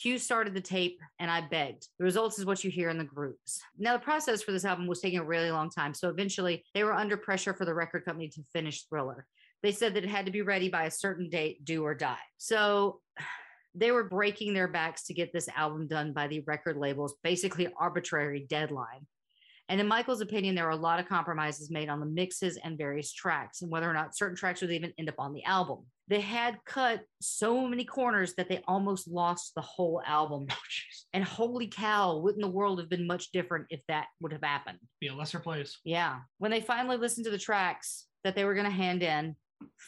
Q started the tape and I begged. The results is what you hear in the groups. Now, the process for this album was taking a really long time. So eventually they were under pressure for the record company to finish Thriller. They said that it had to be ready by a certain date, do or die. So they were breaking their backs to get this album done by the record label's basically arbitrary deadline. And in Michael's opinion, there were a lot of compromises made on the mixes and various tracks, and whether or not certain tracks would even end up on the album. They had cut so many corners that they almost lost the whole album. (laughs) Oh, and holy cow, wouldn't the world have been much different if that would have happened? Be a lesser place. Yeah. When they finally listened to the tracks that they were going to hand in,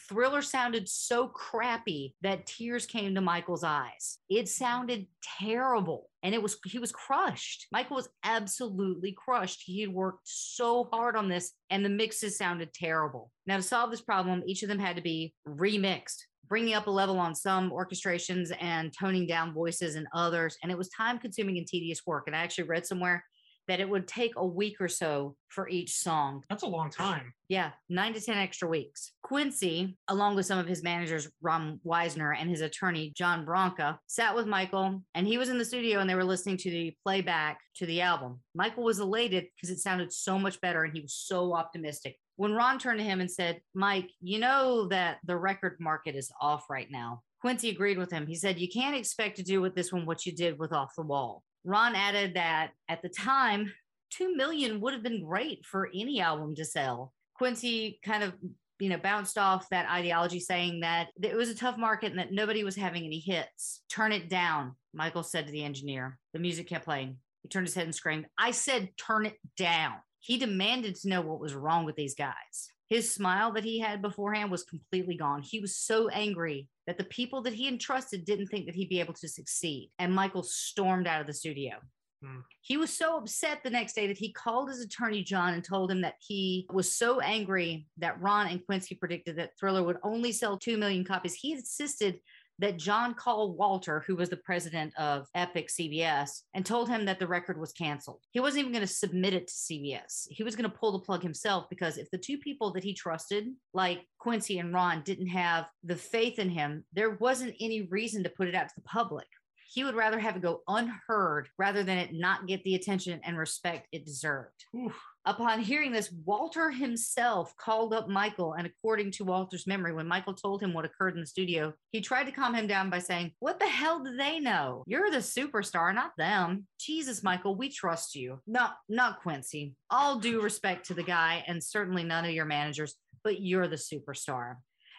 Thriller sounded so crappy that tears came to Michael's eyes. It sounded terrible and it was he was crushed. Michael was absolutely crushed. He had worked so hard on this and the mixes sounded terrible. Now to solve this problem, each of them had to be remixed, bringing up a level on some orchestrations and toning down voices in others and it was time consuming and tedious work. And I actually read somewhere that it would take a week or so for each song. That's a long time. Yeah, nine to 10 extra weeks. Quincy, along with some of his managers, Ron Weisner, and his attorney, John Branca, sat with Michael and he was in the studio and they were listening to the playback to the album. Michael was elated because it sounded so much better and he was so optimistic. When Ron turned to him and said, Mike, you know that the record market is off right now. Quincy agreed with him. He said, You can't expect to do with this one what you did with Off the Wall. Ron added that at the time, 2 million would have been great for any album to sell. Quincy kind of, you know, bounced off that ideology saying that it was a tough market and that nobody was having any hits. Turn it down, Michael said to the engineer. The music kept playing. He turned his head and screamed, I said, turn it down. He demanded to know what was wrong with these guys. His smile that he had beforehand was completely gone. He was so angry that the people that he entrusted didn't think that he'd be able to succeed. And Michael stormed out of the studio. Hmm. He was so upset the next day that he called his attorney, John, and told him that he was so angry that Ron and Quincy predicted that Thriller would only sell 2 million copies. He insisted that John call Walter, who was the president of Epic CBS, and told him that the record was canceled. He wasn't even going to submit it to CBS. He was going to pull the plug himself because if the two people that he trusted, like Quincy and Ron, didn't have the faith in him, there wasn't any reason to put it out to the public. He would rather have it go unheard rather than it not get the attention and respect it deserved. Oof. Upon hearing this, Walter himself called up Michael. And according to Walter's memory, when Michael told him what occurred in the studio, he tried to calm him down by saying, What the hell do they know? You're the superstar, not them. Jesus, Michael, we trust you. Not, not Quincy. All due respect to the guy, and certainly none of your managers. but you're the superstar.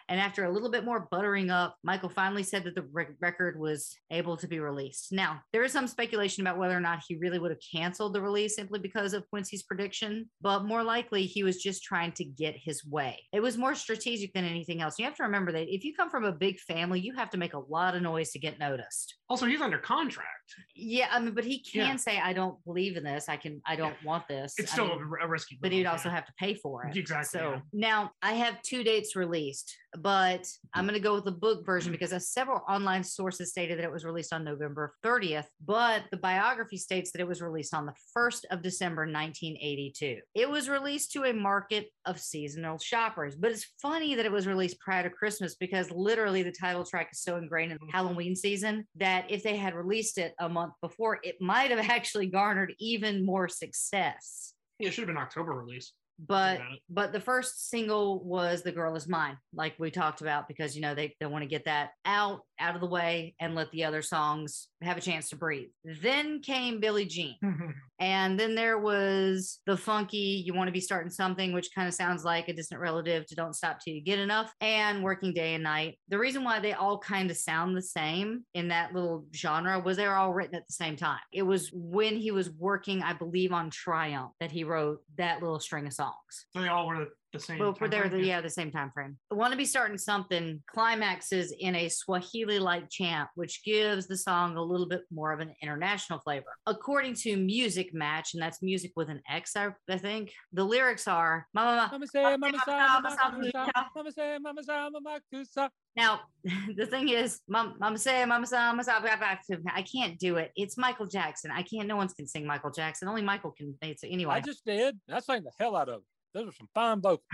And after a little bit more buttering up, Michael finally said that the rec- record was able to be released. Now, there is some speculation about whether or not he really would have canceled the release simply because of Quincy's prediction, but more likely he was just trying to get his way. It was more strategic than anything else. You have to remember that if you come from a big family, you have to make a lot of noise to get noticed. Also, he's under contract. Yeah, I mean, but he can Yeah. say, "I don't believe in this. I can. I don't want this." It's I still mean, a, risky. but he'd also yeah. have to pay for it. Exactly, So yeah. now I have two dates released, but I'm going to go with the book version because uh, several online sources stated that it was released on November 30th, but the biography states that it was released on the 1st of December 1982. It was released to a market of seasonal shoppers, but it's funny that it was released prior to Christmas because literally the title track is so ingrained in the Halloween season that if they had released it a month before, it might have (laughs) actually garnered even more success. Yeah, it should have been October release. but but the first single was the girl is mine like we talked about because you know they, they want to get that out out of the way and let the other songs have a chance to breathe. Then came billie jean (laughs) and then there was the funky you want to be starting something which kind of sounds like a distant relative to don't stop till you get enough and working day and night. The reason why they all kind of sound the same in that little genre was they were all written at the same time. It was when he was working i believe on triumph that he wrote that little string of songs. So they all were the, the same. well, we're there, frame, the, yeah, the same time frame. Want to be starting something. Climaxes in a Swahili-like chant, which gives the song a little bit more of an international flavor. According to Musixmatch, and that's music with an X, I, I think. The lyrics are "Mama, Mama say, mama sa, mama sa, mama sa, mama say, mama sa, mama kusa. Now, (laughs) the thing is, Mom, Mama say, Mama say, Mama say. I can't do it. It's Michael Jackson. I can't. No one can sing Michael Jackson. Only Michael can. It's anyway. I just did. I sang the hell out of it. Those are some fine vocals. (laughs)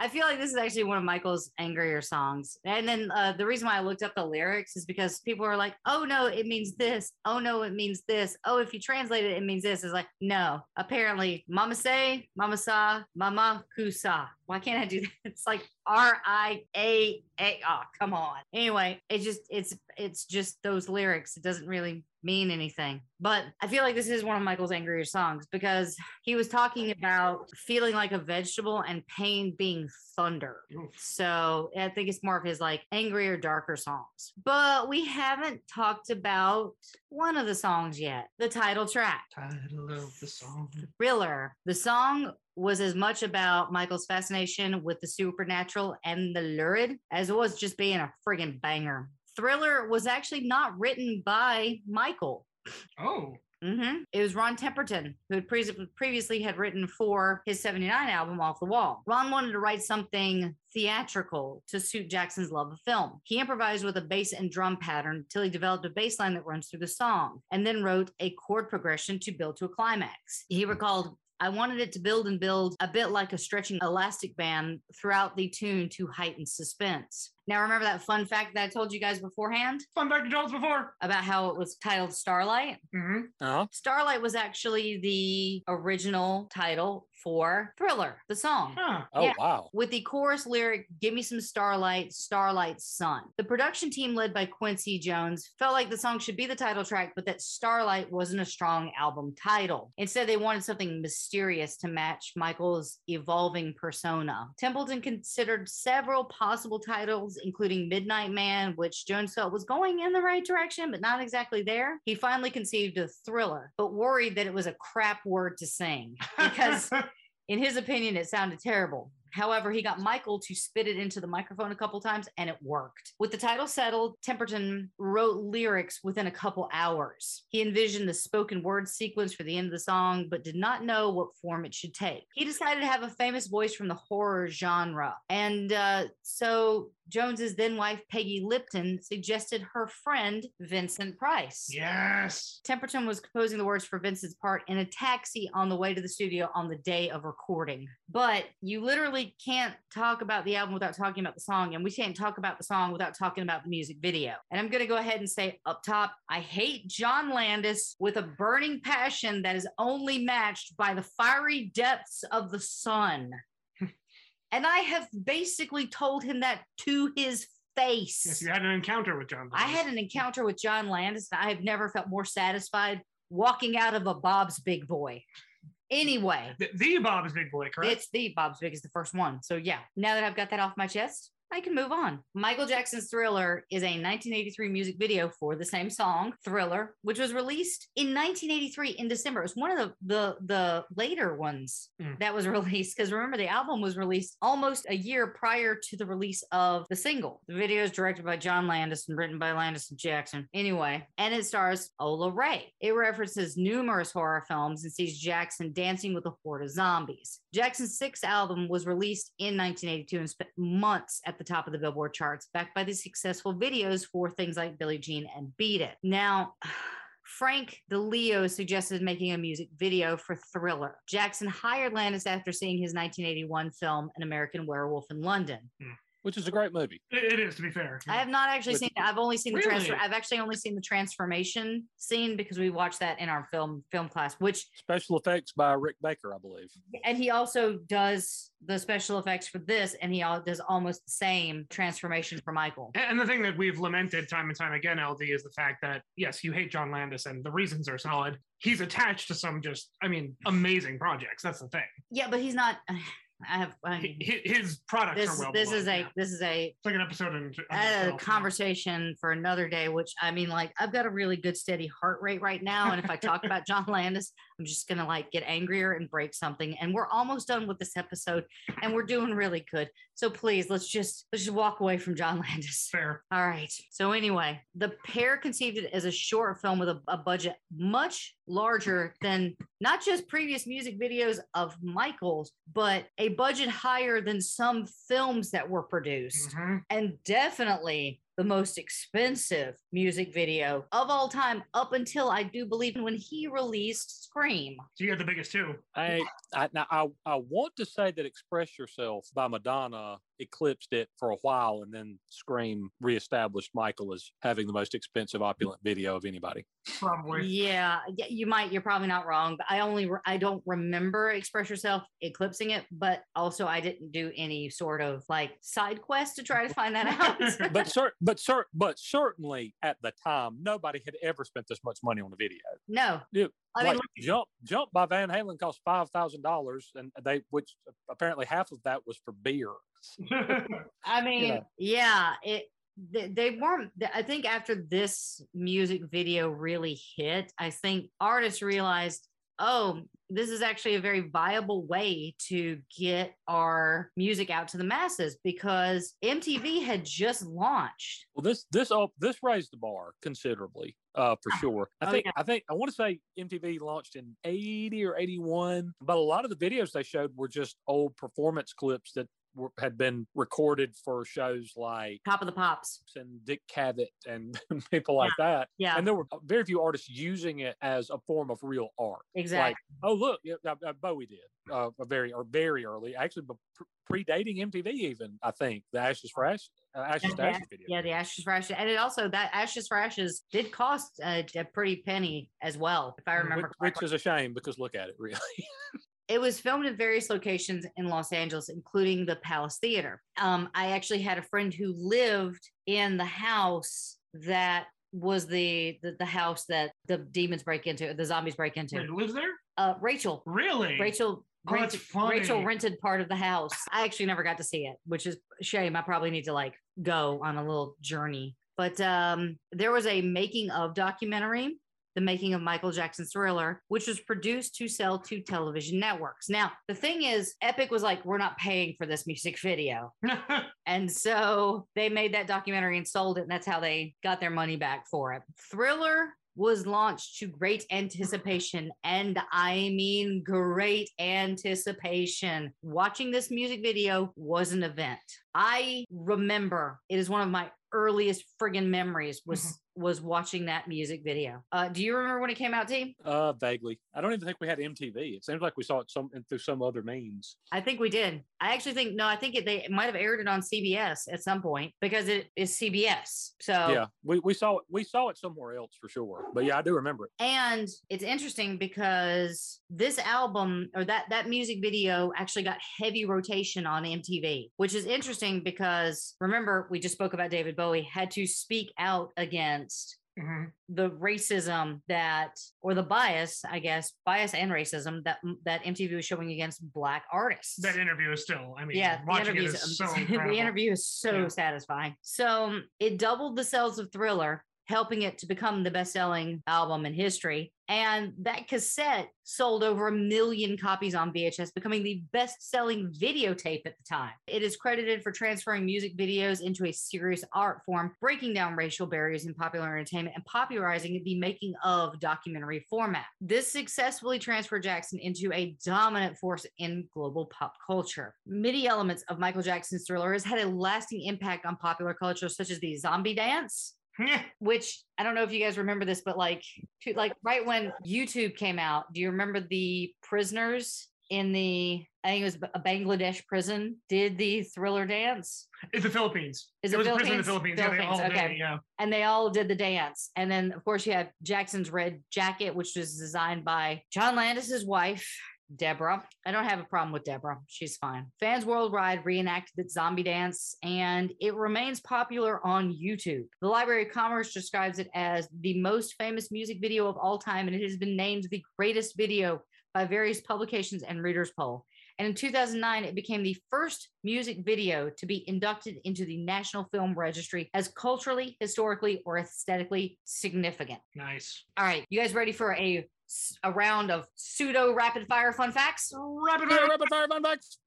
I feel like this is actually one of Michael's angrier songs. And then uh, the reason why I looked up the lyrics is because people are like, oh no, it means this. Oh no, it means this. Oh, if you translate it, it means this. It's like, no, apparently, Mama say, Mama sa, Mama kusa. Why can't I do that? (laughs) It's like R I A A. Oh, come on. Anyway, it just, it's, it's just those lyrics. It doesn't really mean anything. But I feel like this is one of Michael's angrier songs because he was talking about feeling like a vegetable and pain being thunder. So I think it's more of his like angrier, darker songs. But we haven't talked about one of the songs yet the title track. Title of the song. Thriller. The song was as much about Michael's fascination with the supernatural and the lurid as it was just being a friggin' banger. Thriller was actually not written by Michael. Oh, hmm It was Ron Temperton who had pre- previously had written for his 79 album Off the Wall. Ron wanted to write something theatrical to suit Jackson's love of film. He improvised with a bass and drum pattern till he developed a bass line that runs through the song and then wrote a chord progression to build to a climax. He recalled I wanted it to build and build a bit like a stretching elastic band throughout the tune to heighten suspense. Now, remember that fun fact that I told you guys beforehand fun fact you told us before. about how it was titled Starlight? Mm-hmm. Uh-huh. Starlight was actually the original title for Thriller, the song. Huh. Oh, Yeah. wow. With the chorus lyric, Give Me Some Starlight, Starlight Sun. The production team, led by Quincy Jones, felt like the song should be the title track, but that Starlight wasn't a strong album title. Instead, they wanted something mysterious to match Michael's evolving persona. Temperton considered several possible titles, including Midnight Man, which Jones felt was going in the right direction, but not exactly there. He finally conceived a thriller, but worried that it was a crap word to sing (laughs) because in his opinion, it sounded terrible. However, he got Michael to spit it into the microphone a couple times and it worked. With the title settled, Temperton wrote lyrics within a couple hours. He envisioned the spoken word sequence for the end of the song, but did not know what form it should take. He decided to have a famous voice from the horror genre. And uh, so Jones's then wife, Peggy Lipton, suggested her friend, Vincent Price. yes. Temperton was composing the words for Vincent's part in a taxi on the way to the studio on the day of recording. But you literally can't talk about the album without talking about the song, and we can't talk about the song without talking about the music video. And I'm going to go ahead and say up top I hate John Landis with a burning passion that is only matched by the fiery depths of the sun. (laughs) and I have basically told him that to his face. Yes, you had an encounter with John. landis. I had an encounter with John Landis, and I have never felt more satisfied walking out of a Bob's Big Boy. Anyway, The, the Bob's Big Boy, correct? it's the Bob's Big is the first one. So yeah, now that I've got that off my chest, I can move on. Michael Jackson's Thriller is a 1983 music video for the same song, Thriller, which was released in 1983 in December. It was one of the the, the later ones Mm. that was (laughs) released because remember the album was released almost a year prior to the release of the single. The video is directed by John Landis and written by Landis and Jackson. Anyway, and it stars Ola Ray. It references numerous horror films and sees Jackson dancing with a horde of zombies. Jackson's sixth album was released in 1982 and spent months at the top of the Billboard charts, backed by the successful videos for things like Billie Jean and Beat It. Now, (sighs) Frank DiLeo suggested making a music video for Thriller. Jackson hired Landis after seeing his 1981 film, An American Werewolf in London. Hmm. Which is a great movie. It- it is, to be fair. I have not actually With- seen. I've only seen the transfer. I've actually only seen the transformation scene because we watched that in our film film class, which Special effects by Rick Baker, I believe. and he also does the special effects for this, and he does almost the same transformation for Michael. And and the thing that we've lamented time and time again, LD, is the fact that yes, you hate John Landis, and the reasons are solid. He's attached to some just, I mean, amazing projects. That's the thing. Yeah, but he's not. I have. I, hi- His products this are well. this is a yeah. this is a It's like an episode in a conversation for another day. Which I mean, like I've got a really good steady heart rate right now, and if I talk about John Landis, I'm just gonna like get angrier and break something. And we're almost done with this episode, and we're doing really good. So please, let's just let's just walk away from John (laughs) Landis. Fair. All right. So anyway, the pair conceived it as a short film with a, a budget much larger than not just previous music videos of Michael's, but a budget higher than some films that were produced, Mhm. and definitely the most expensive music video of all time up until I do believe when he released Scream. So you got the biggest two. I, I now I, I want to say that "Express Yourself" by Madonna eclipsed it for a while, and then Scream reestablished Michael as having the most expensive, opulent video of anybody. Probably. Yeah, yeah, you might. You're probably not wrong, but I only re- I don't remember Express Yourself eclipsing it. But also, I didn't do any sort of like side quest to try to find that out. (laughs) But cer- but cer- but certainly at the time, nobody had ever spent this much money on a video. no, Yeah, I mean, like jump jump by Van Halen cost five thousand dollars, and they which apparently half of that was for beer. (laughs) I mean, know. yeah, it. They, they weren't. I think after this music video really hit, I think artists realized, oh, this is actually a very viable way to get our music out to the masses because MTV had just launched. Well, this this op- this raised the bar considerably, uh, for sure. I Oh, think yeah. I think I want to say MTV launched in eighty or eighty one, but a lot of the videos they showed were just old performance clips that were, had been recorded for shows like Top of the Pops. and Dick Cavett and (laughs) people like that. Yeah, And there were very few artists using it as a form of real art. exactly. Like, oh look, yeah, uh, uh, Bowie did uh, a very or very early, actually, pre- predating MTV even. I think the Ashes for Ashes, uh, Ashes Yeah, Ashes video. Yeah, the Ashes for Ashes, and it also that Ashes for Ashes did cost a, a pretty penny as well, if I Mm, remember which, which is a shame because look at it, really. (laughs) It was filmed in various locations in Los Angeles, including the Palace Theater. Um, I actually had a friend who lived in the house that was the the, the house that the demons break into, the zombies break Wait, into. who lives there? Uh, Rachel, Really? Rachel. Oh, rented, Rachel rented part of the house. I actually never got to see it, which is shame. I probably need to like go on a little journey. But um, there was a making of documentary, the making of Michael Jackson's Thriller, which was produced to sell to television networks. Now, the thing is, Epic was like, we're not paying for this music video. (laughs) And so they made that documentary and sold it, and that's how they got their money back for it. Thriller was launched to great anticipation, and I mean great anticipation. Watching this music video was an event. I remember it is one of my earliest friggin' memories was mm-hmm. Was watching that music video. Uh, do you remember when it came out, T? Uh, vaguely. I don't even think we had MTV. It seems like we saw it some through some other means. I think we did. I actually think no. I think it, they might have aired it on CBS at some point because it is CBS. So Yeah, we, we saw it. We saw it somewhere else for sure. But yeah, I do remember it. and it's interesting because this album or that that music video actually got heavy rotation on MTV, which is interesting because remember we just spoke about David Bowie had to speak out against Mhm. the racism that or the bias i guess bias and racism that that mtv was showing against black artists That interview is still, I mean, yeah the watching it interview is is so (laughs) the interview is so Yeah. satisfying so um, it doubled the sales of thriller helping it to become the best-selling album in history and that cassette sold over a million copies on VHS, becoming the best selling videotape at the time. It is credited for transferring music videos into a serious art form, breaking down racial barriers in popular entertainment, and popularizing the making of documentary format. This successfully transferred Jackson into a dominant force in global pop culture. Many elements of Michael Jackson's thriller has had a lasting impact on popular culture, such as the zombie dance. Which I don't know if you guys remember this, but like, to, like right when YouTube came out, do you remember the prisoners in the I think it was a Bangladesh prison did the thriller dance, It's the Philippines. Is it it was a prison in the Philippines? Philippines. Yeah, they all Philippines, did okay. yeah. and they all did the dance. And then of course you had Jackson's red jacket, which was designed by John Landis's wife. Deborah. I don't have a problem with Deborah. She's fine. Fans worldwide reenacted the zombie dance and it remains popular on YouTube. The Library of Congress describes it as the most famous music video of all time and it has been named the greatest video by various publications and readers poll. And in 2009, it became the first music video to be inducted into the National Film Registry as culturally, historically, or aesthetically significant. Nice. All right, you guys ready for a a round of pseudo rapid fire fun facts? Rapid fire. rapid fire fun facts.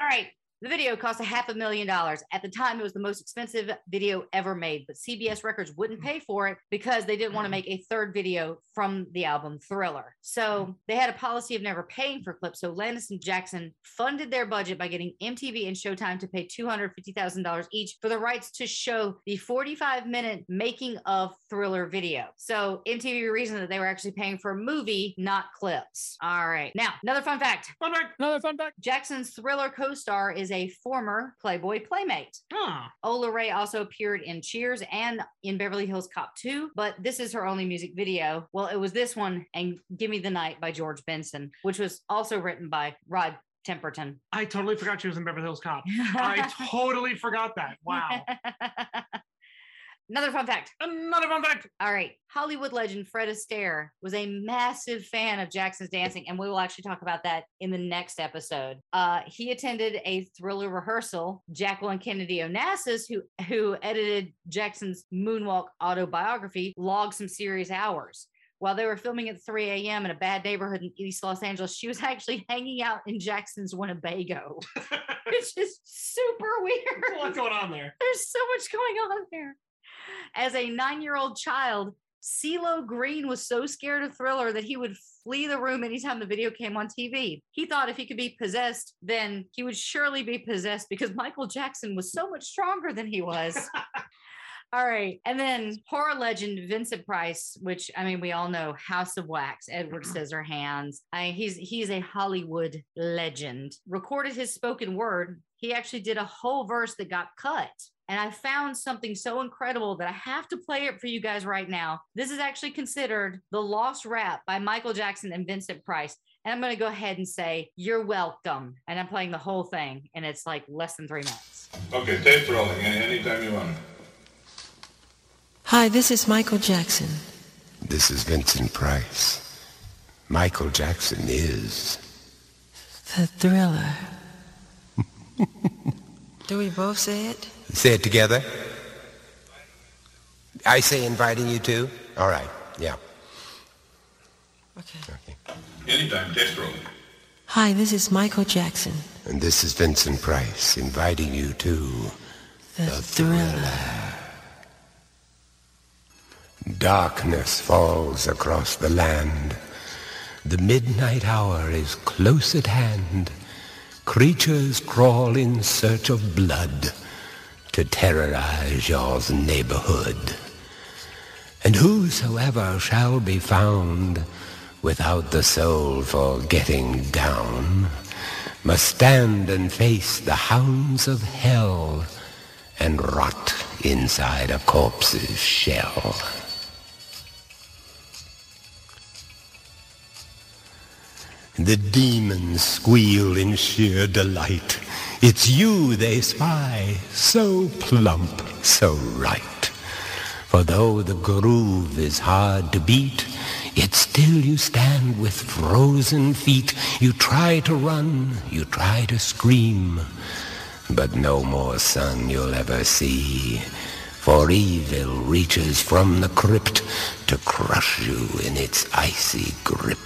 All right. The video cost a half a million dollars. At the time, it was the most expensive video ever made, but CBS Records wouldn't pay for it because they didn't want to mm-hmm. make a third video from the album Thriller. So mm-hmm. they had a policy of never paying for clips. So Landis and Jackson funded their budget by getting MTV and Showtime to pay $250,000 each for the rights to show the 45 minute making of Thriller video. So MTV reasoned that they were actually paying for a movie, not clips. All right. Now, another fun fact. Fun fact. Another fun fact. Jackson's thriller co star is a former Playboy playmate. Ah, Ola Ray also appeared in Cheers and in Beverly Hills Cop 2, but this is her only music video. Well, it was this one and Give Me the Night by George Benson, which was also written by Rod Temperton. I totally forgot she was in Beverly Hills Cop. (laughs) I totally forgot that. Wow. (laughs) Another fun fact. Another fun fact. All right. Hollywood legend Fred Astaire was a massive fan of Jackson's dancing, and we will actually talk about that in the next episode. Uh, he attended a thriller rehearsal. Jacqueline Kennedy Onassis, who, who edited Jackson's Moonwalk autobiography, logged some serious hours. While they were filming at 3 a.m. in a bad neighborhood in East Los Angeles, she was (laughs) actually hanging out in Jackson's Winnebago, (laughs) which is super weird. There's a lot going on there. There's so much going on there. As a nine year old child, CeeLo Green was so scared of Thriller that he would flee the room anytime the video came on TV. He thought if he could be possessed, then he would surely be possessed because Michael Jackson was so much stronger than he was. (laughs) All right. And then horror legend Vincent Price, which I mean, we all know House of Wax, Edward mm-hmm. Scissorhands. I, he's he's a Hollywood legend. Recorded his spoken word. He actually did a whole verse that got cut. And I found something so incredible that I have to play it for you guys right now. This is actually considered the lost rap by Michael Jackson and Vincent Price. And I'm going to go ahead and say, You're welcome. And I'm playing the whole thing, and it's like less than three minutes. Okay, tape rolling. Anytime you want. Hi, this is Michael Jackson. This is Vincent Price. Michael Jackson is. The thriller. (laughs) Do we both say it? Say it together. I say inviting you to. All right. Yeah. Okay. Okay. Anytime, tape rolling. Hi, this is Michael Jackson. And this is Vincent Price inviting you to. The, thriller. Darkness falls across the land. The midnight hour is close at hand. Creatures crawl in search of blood to terrorize your neighborhood. And whosoever shall be found without the soul for getting down must stand and face the hounds of hell and rot inside a corpse's shell. The demons squeal in sheer delight. It's you they spy, so plump, so right. For though the groove is hard to beat, yet still you stand with frozen feet. You try to run, you try to scream, but no more sun you'll ever see. For evil reaches from the crypt to crush you in its icy grip.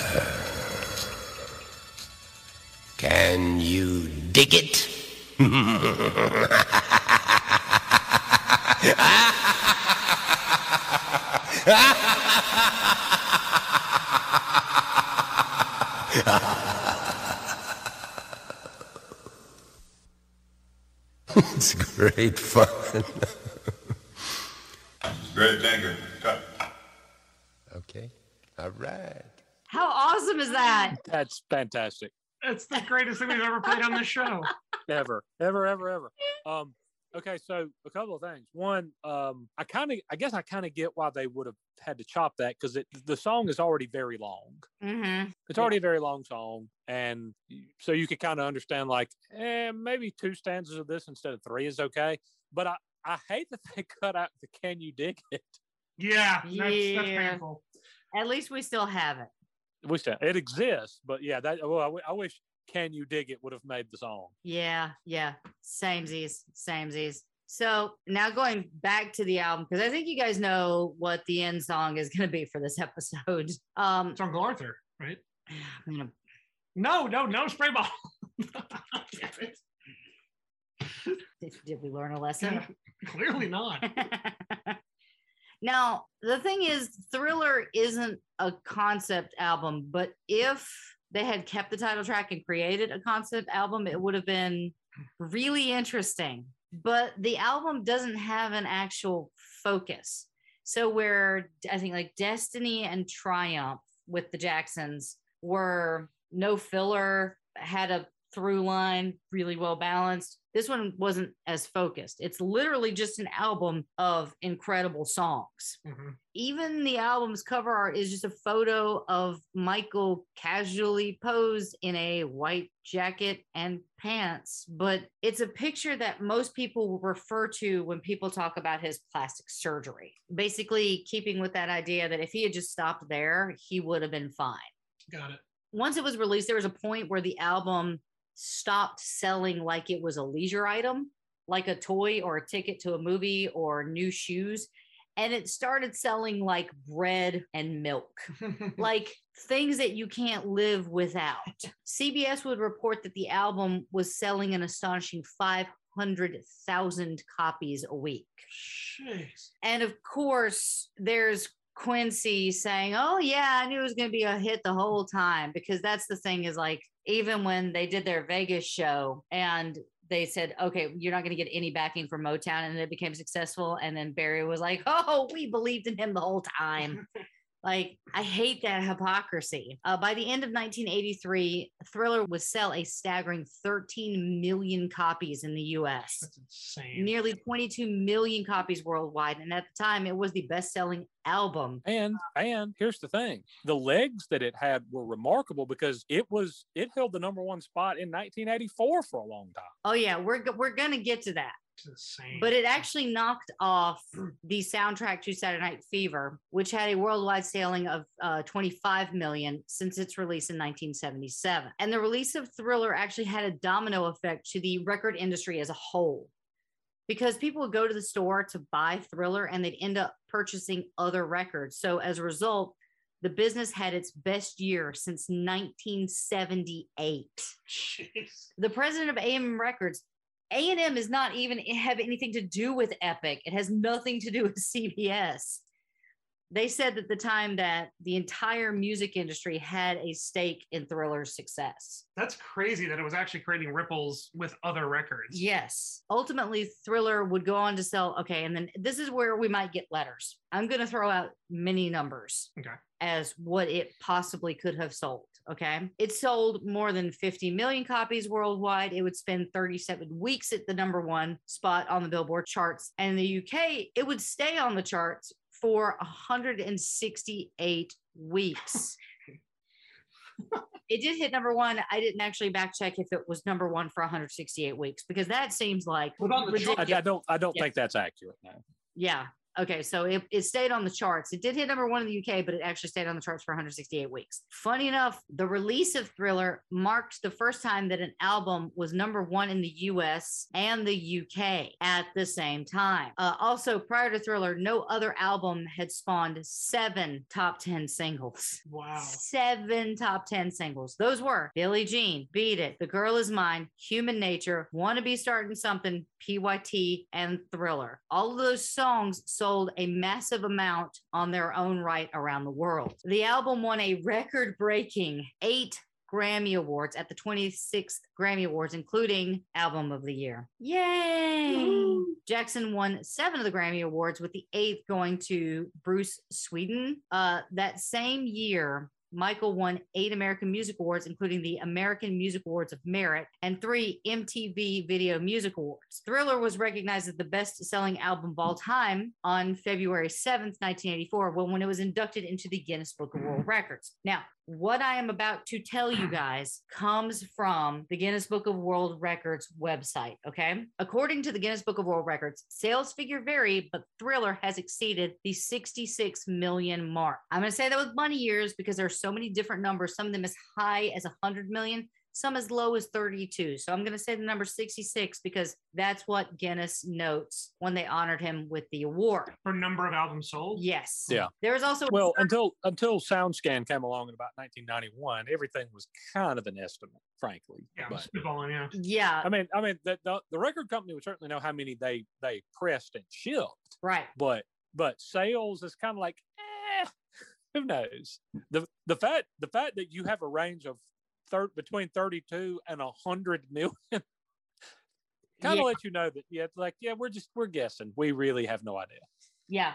Can you dig it? it's great fun. Great, thank you. Cut. okay, all right. How awesome is that? That's fantastic. It's the greatest thing we've ever played on this show. (laughs) ever, ever, ever, ever. Um, okay, so a couple of things. One, um, I kind of, I guess, I kind of get why they would have had to chop that because it the song is already very long. Mm-hmm. It's already a very long song, and so you could kind of understand like, eh, maybe two stanzas of this instead of three is okay. But I, I hate that they (laughs) cut out the "Can you dig it?" Yeah, that's, that's Yeah. painful. At least we still have it. We still it exists, but yeah, that. Well, I, w- I wish "Can you dig it?" would have made the song. Yeah, yeah. Samesies, samesies. So now going back to the album, because I think you guys know what the end song is going to be for this episode. Um, It's Uncle Arthur, right? I'm gonna No, no, no spray ball. (laughs) Did, did we learn a lesson? Clearly not. (laughs) now, the thing is, Thriller isn't a concept album, but if they had kept the title track and created a concept album, it would have been really interesting. But the album doesn't have an actual focus. So, where I think like Destiny and Triumph with the Jacksons were no filler, had a through line, really well balanced. This one wasn't as focused. It's literally just an album of incredible songs. Mhm. Even the album's cover art is just a photo of Michael casually posed in a white jacket and pants, but it's a picture that most people refer to when people talk about his plastic surgery. Basically, keeping with that idea that if he had just stopped there, he would have been fine Got it. once it was released, there was a point where the album stopped selling like it was a leisure item, like a toy or a ticket to a movie or new shoes. And it started selling like bread and milk, (laughs) like things that you can't live without. CBS would report that the album was selling an astonishing 500,000 copies a week. Jeez. And of course, there's Quincy saying, Oh, yeah, I knew it was going to be a hit the whole time. Because that's the thing is like, even when they did their Vegas show and they said, Okay, you're not going to get any backing from Motown. And it became successful. And then Barry was like, Oh, we believed in him the whole time. (laughs) Like, I hate that hypocrisy. Uh, by the end of 1983, Thriller would sell a staggering 13 million copies in the US That's insane. nearly 22 million copies worldwide and at the time it was the best-selling album And and here's the thing: the legs that it had were remarkable because it was it held the number one spot in 1984 for a long time. oh yeah we're we're gonna get to that It's insane. but it actually knocked off the soundtrack to saturday night fever which had a worldwide selling of uh, 25 million since its release in 1977 and the release of thriller actually had a domino effect to the record industry as a whole because people would go to the store to buy thriller and they'd end up purchasing other records so as a result the business had its best year since 1978 Jeez. the president of A&M Records. A&M is not even have anything to do with Epic. It has nothing to do with (laughs) CBS. They said at the time that the entire music industry had a stake in Thriller's success. That's crazy that it was actually creating ripples with other records. Yes. Ultimately, Thriller would go on to sell. Okay. And then this is where we might get letters. I'm going to throw out many numbers Okay. as what it possibly could have sold. Okay. It sold more than 50 million copies worldwide. It would spend 37 weeks at the number one spot on the Billboard charts. And in the UK, it would stay on the charts for 168 weeks. (laughs) it did hit number one. I didn't actually back check if it was number one for 168 weeks because that seems like What on? I, I don't I don't Yeah. think that's accurate now. yeah. Okay, so it, it stayed on the charts. It did hit number one in the UK, but it actually stayed on the charts for 168 weeks. Funny enough, the release of Thriller marked the first time that an album was number one in the US and the UK at the same time. Uh, also, prior to Thriller, no other album had spawned seven top 10 singles. Wow. Seven top 10 singles. Those were Billie Jean, Beat It, The Girl Is Mine, Human Nature, Wanna Be Starting Something, PYT, and Thriller. All of those songs sold a massive amount on their own right around the world. The album won a record breaking eight Grammy Awards at the 26th Grammy Awards, including Album of the Year. Yay! Jackson won seven of the Grammy Awards, with the eighth going to Bruce Swedien. Uh, that same year, Michael won eight American Music Awards, including the American Music Awards of Merit and three MTV Video Music Awards. Thriller was recognized as the best selling album of all time on February 7th, 1984, when, when it was inducted into the Guinness Book of World Records. Now, what I am about to tell you guys comes from the Guinness Book of World Records website. Okay. According to the Guinness Book of World Records, sales figure vary, but Thriller has exceeded the 66 million mark. I'm going to say that with money years because there are so many different numbers, some of them as high as 100 million, some as low as 32. So I'm going to say the number 66 because that's what Guinness notes when they honored him with the award. For number of albums sold? Yes. Yeah. There was also Well, until until SoundScan came along in about 1991, everything was kind of an estimate, frankly. Yeah, I'm But spitballing, yeah. yeah, I mean, I mean, the, the the record company would certainly know how many they they pressed and shipped, right. but but sales is kind of like, eh, who knows? the The fact the fact that you have a range of third between 32 and 100 million (laughs) kind of Yeah. let you know that yeah, it's like yeah, we're just we're guessing. We really have no idea. Yeah.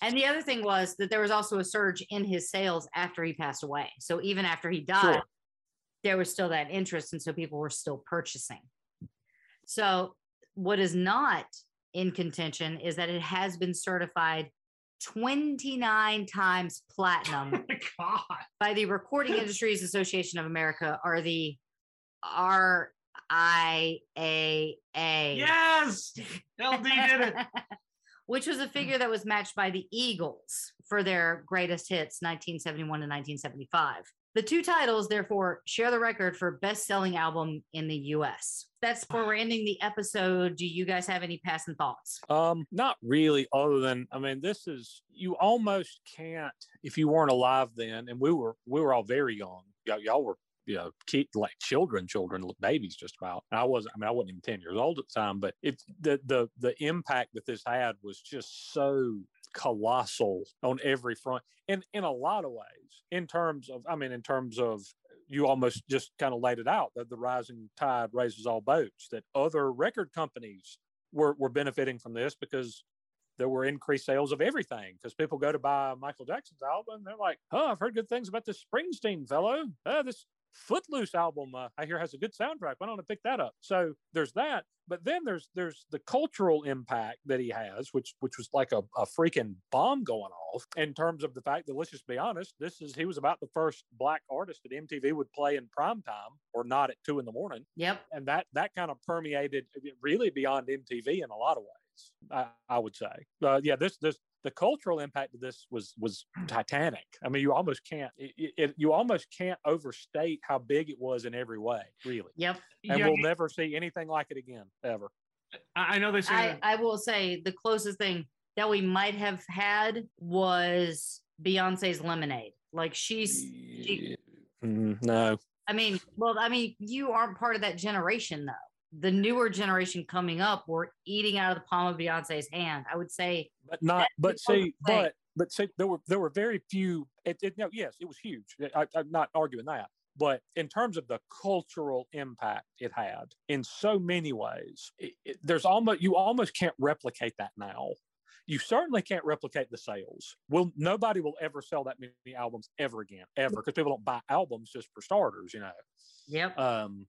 And the other thing was that there was also a surge in his sales after he passed away. So even after he died, Sure. there was still that interest. And so people were still purchasing. So what is not in contention is that it has been certified 29 times platinum (laughs) Oh by the Recording Industries Association of America or the RIAA. Yes. LD did it. (laughs) Which was a figure that was matched by the Eagles for their greatest hits 1971 to 1975. The two titles, therefore, share the record for best selling album in the US. That's where we're ending the episode. Do you guys have any passing thoughts? Um, not really, other than I mean, this is you almost can't if you weren't alive then, and we were we were all very young. Y'all, y'all were you know, kid, like children, children, babies, just about. And I wasn't, I mean, I wasn't even ten years old at the time, but it's the the the impact that this had was just so colossal on every front, and in a lot of ways, in terms of, I mean, in terms of you almost just kind of laid it out that the rising tide raises all boats. That other record companies were were benefiting from this because there were increased sales of everything because people go to buy Michael Jackson's album. They're like, oh, I've heard good things about this Springsteen fellow. Uh, this Footloose album uh, I hear has a good soundtrack. Why don't I pick that up? So there's that. But then there's there's the cultural impact that he has, which which was like a, a freaking bomb going off in terms of the fact that let's just be honest, this is he was about the first black artist that MTV would play in prime time or not at two in the morning Yep. and that that kind of permeated really beyond MTV in a lot of ways. I, I would say, uh, yeah, this this the cultural impact of this was was titanic. I mean, you almost can't it, it, you almost can't overstate how big it was in every way, really. Yep. And Yeah, we'll you- never see anything like it again, ever. I I know they say I, that. I will say the closest thing that we might have had was Beyonce's Lemonade. Like she's, she, Mm, no, I mean, well, I mean, you aren't part of that generation though. The newer generation coming up were eating out of the palm of Beyonce's hand. I would say but not. But see, but but see, there were there were very few. It, it, no, yes, it was huge. I, I'm not arguing that. But in terms of the cultural impact it had, in so many ways, it, it- there's almost you almost can't replicate that now. You certainly can't replicate the sales. Will nobody will ever sell that many albums ever again, ever, because people don't buy albums just for starters, you know. Yep. Um,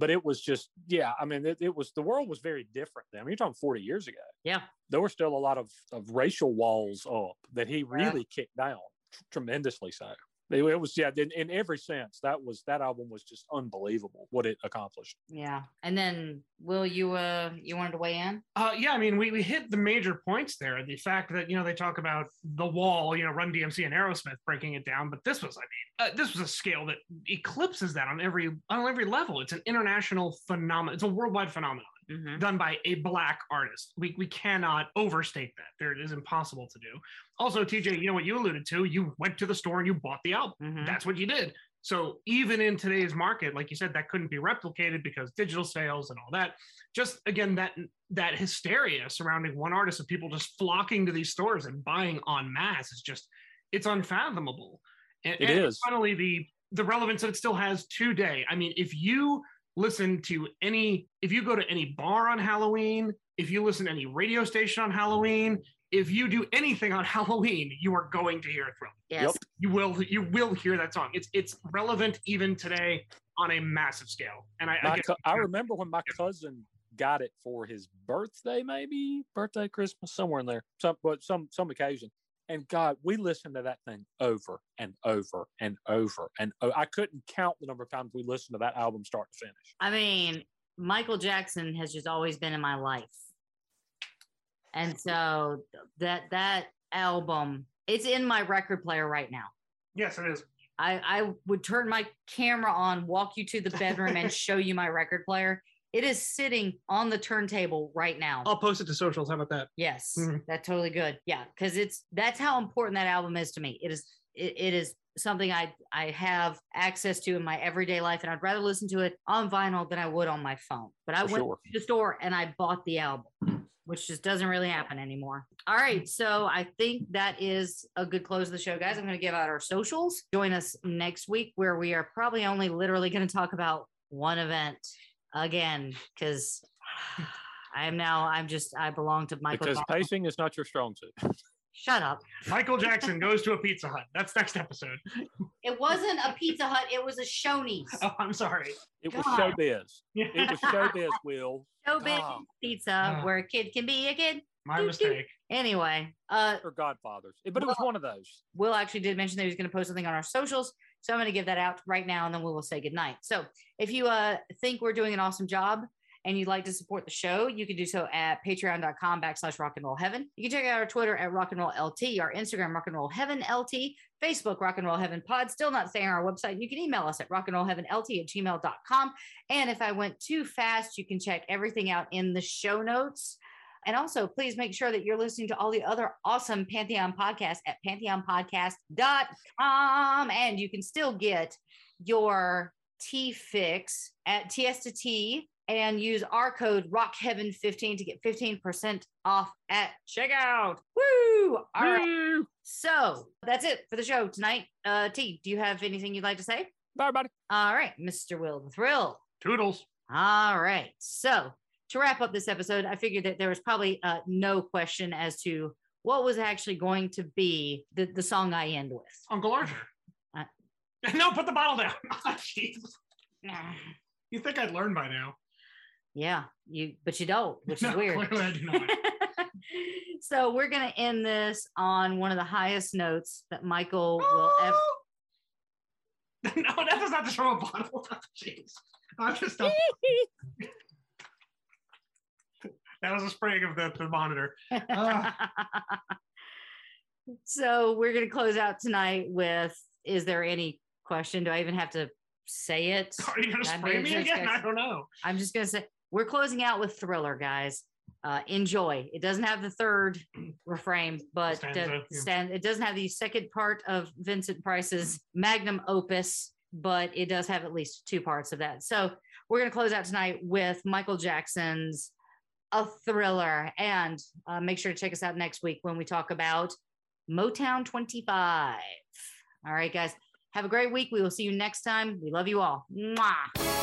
but it was just, yeah. I mean, it, it was the world was very different then. I mean, you're talking 40 years ago. Yeah. There were still a lot of, of racial walls up that he really kicked down tr- tremendously. So it, it was, yeah, in, in every sense, that was that album was just unbelievable what it accomplished. Yeah. And then Will you uh you wanted to weigh in? Uh, yeah, I mean, we, we hit the major points there. The fact that, you know, they talk about the wall, you know, Run DMC and Aerosmith breaking it down, but this was, I mean, uh, this was a scale that eclipses that on every on every level. It's an international phenomenon. It's a worldwide phenomenon Mhm. done by a black artist. We we cannot overstate that. There, it is impossible to do. Also, TJ, you know what you alluded to? You went to the store and you bought the album. Mhm. That's what you did. So even in today's market, like you said, that couldn't be replicated because digital sales and all that. Just again, that that hysteria surrounding one artist of people just flocking to these stores and buying en masse is just it's unfathomable. And, It and is. finally the the relevance that it still has today. I mean, if you listen to any, if you go to any bar on Halloween, if you listen to any radio station on Halloween, if you do anything on (laughs) Halloween, you are going to hear a thrill Yes. you will you will hear that song. It's it's relevant even today on a massive scale. And I, I guess co- I remember when my cousin got it for his birthday, maybe birthday, Christmas, somewhere in there, some but some some occasion. And God, we listened to that thing over and over and over and I couldn't count the number of times we listened to that album start to finish. I mean, Michael Jackson has just always been in my life. And so that that album, it's in my record player right now. yes, it is. I, I would turn my camera on, walk you to the bedroom, and show you my record player. It is sitting on the turntable right now. I'll post it to socials. How about that? Yes, Mhm. that's totally good. Yeah, because it's that's how important that album is to me. It is it, it is something I I have access to in my everyday life, and I'd rather listen to it on vinyl than I would on my phone. But I For went sure. to the store and I bought the album, which just doesn't really happen anymore. All right, so I think that is a good close of the show, guys. I'm going to give out our socials. Join us next week where we are probably only literally going to talk about one event again because. I am now. I'm just. I belong to Michael. because Jackson. pacing is not your strong suit. Shut up. Michael Jackson goes to a Pizza Hut. That's next episode. It wasn't a Pizza Hut. It was a Shoney's. Oh, I'm sorry. It was God. showbiz. It was showbiz, Will. Showbiz God. Pizza, Ah. where a kid can be a kid. My Doo-doo. mistake. Anyway, uh, Or Godfathers. But it was one of those. Will actually did mention that he was going to post something on our socials. So I'm going to give that out right now and then we will say goodnight. So if you uh, think we're doing an awesome job and you'd like to support the show, you can do so at patreon.com backslash rock and roll heaven. You can check out our Twitter at rock and roll LT, our Instagram rock and roll heaven LT, Facebook rock and roll heaven pod. Still not saying our website. You can email us at rock and roll heaven LT at gmail.com. And if I went too fast, you can check everything out in the show notes. And also, please make sure that you're listening to all the other awesome Pantheon podcasts at pantheonpodcast.com. And you can still get your T fix at TS to T and use our code RockHeaven15 to get 15% off at checkout. Woo! All right. So that's it for the show tonight. Uh, T, do you have anything you'd like to say? Bye, everybody. All right, Mr. Will the Thrill. Toodles. All right. So to wrap up this episode, I figured that there was probably uh, no question as to what was actually going to be the, the song I end with. Uncle Arthur. Uh, (laughs) no, put the bottle down. (laughs) Jeez. You think I'd learn by now? Yeah, you but you don't, which is (laughs) weird. clearly I do not. so we're gonna end this on one of the highest notes that Michael will ever. no, that does not just from a bottle. Jeez. I'm just. That was a spraying of the, the monitor. (laughs) So we're gonna close out tonight with: Is there any question? Do I even have to say it? (laughs) Are you gonna I spray me again? gonna- I don't know. I'm just gonna say we're closing out with Thriller, guys. Uh, enjoy. It doesn't have the third refrain, but Stanza, yeah. stand, it doesn't have the second part of Vincent Price's magnum opus, but it does have at least two parts of that. So we're gonna close out tonight with Michael Jackson's a thriller. And uh, make sure to check us out next week when we talk about Motown 25. All right, guys, have a great week. We will see you next time. We love you all. Mwah.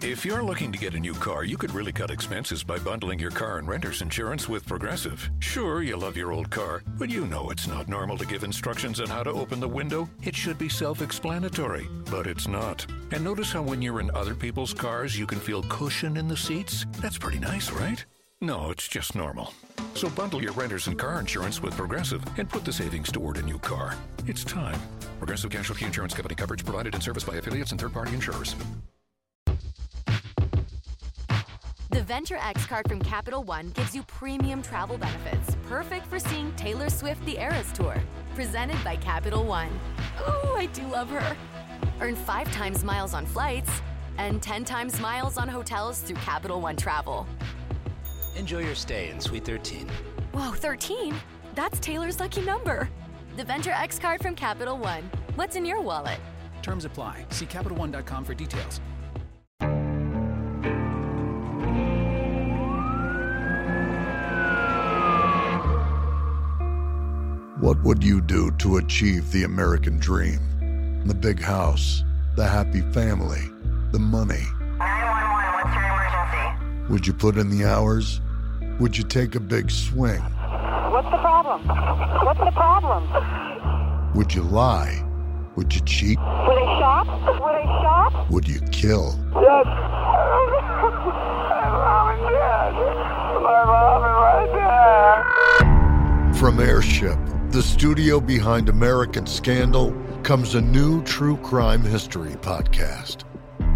If you're looking to get a new car, you could really cut expenses by bundling your car and renter's insurance with Progressive. Sure, you love your old car, but you know it's not normal to give instructions on how to open the window. It should be self explanatory, but it's not. And notice how when you're in other people's cars, you can feel cushion in the seats? That's pretty nice, right? No, it's just normal. So bundle your renter's and car insurance with Progressive and put the savings toward a new car. It's time. Progressive Casualty Insurance Company coverage provided and serviced by affiliates and third party insurers. The Venture X card from Capital One gives you premium travel benefits, perfect for seeing Taylor Swift the Eras Tour. Presented by Capital One. Ooh, I do love her. Earn five times miles on flights and 10 times miles on hotels through Capital One Travel. Enjoy your stay in Suite 13. Whoa, 13? That's Taylor's lucky number. The Venture X card from Capital One. What's in your wallet? Terms apply. See CapitalOne.com for details. What would you do to achieve the American dream? The big house, the happy family, the money. 911, what's your emergency? Would you put in the hours? Would you take a big swing? What's the problem? What's the problem? Would you lie? Would you cheat? Would they shop? Would they shop? Would you kill? Yes. My mom and dad. My mom and my dad. From Airship, the studio behind American Scandal, comes a new true crime history podcast.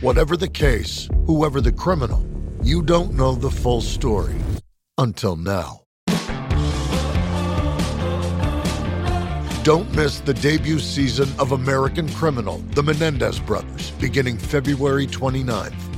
Whatever the case, whoever the criminal, you don't know the full story until now. Don't miss the debut season of American Criminal, The Menendez Brothers, beginning February 29th.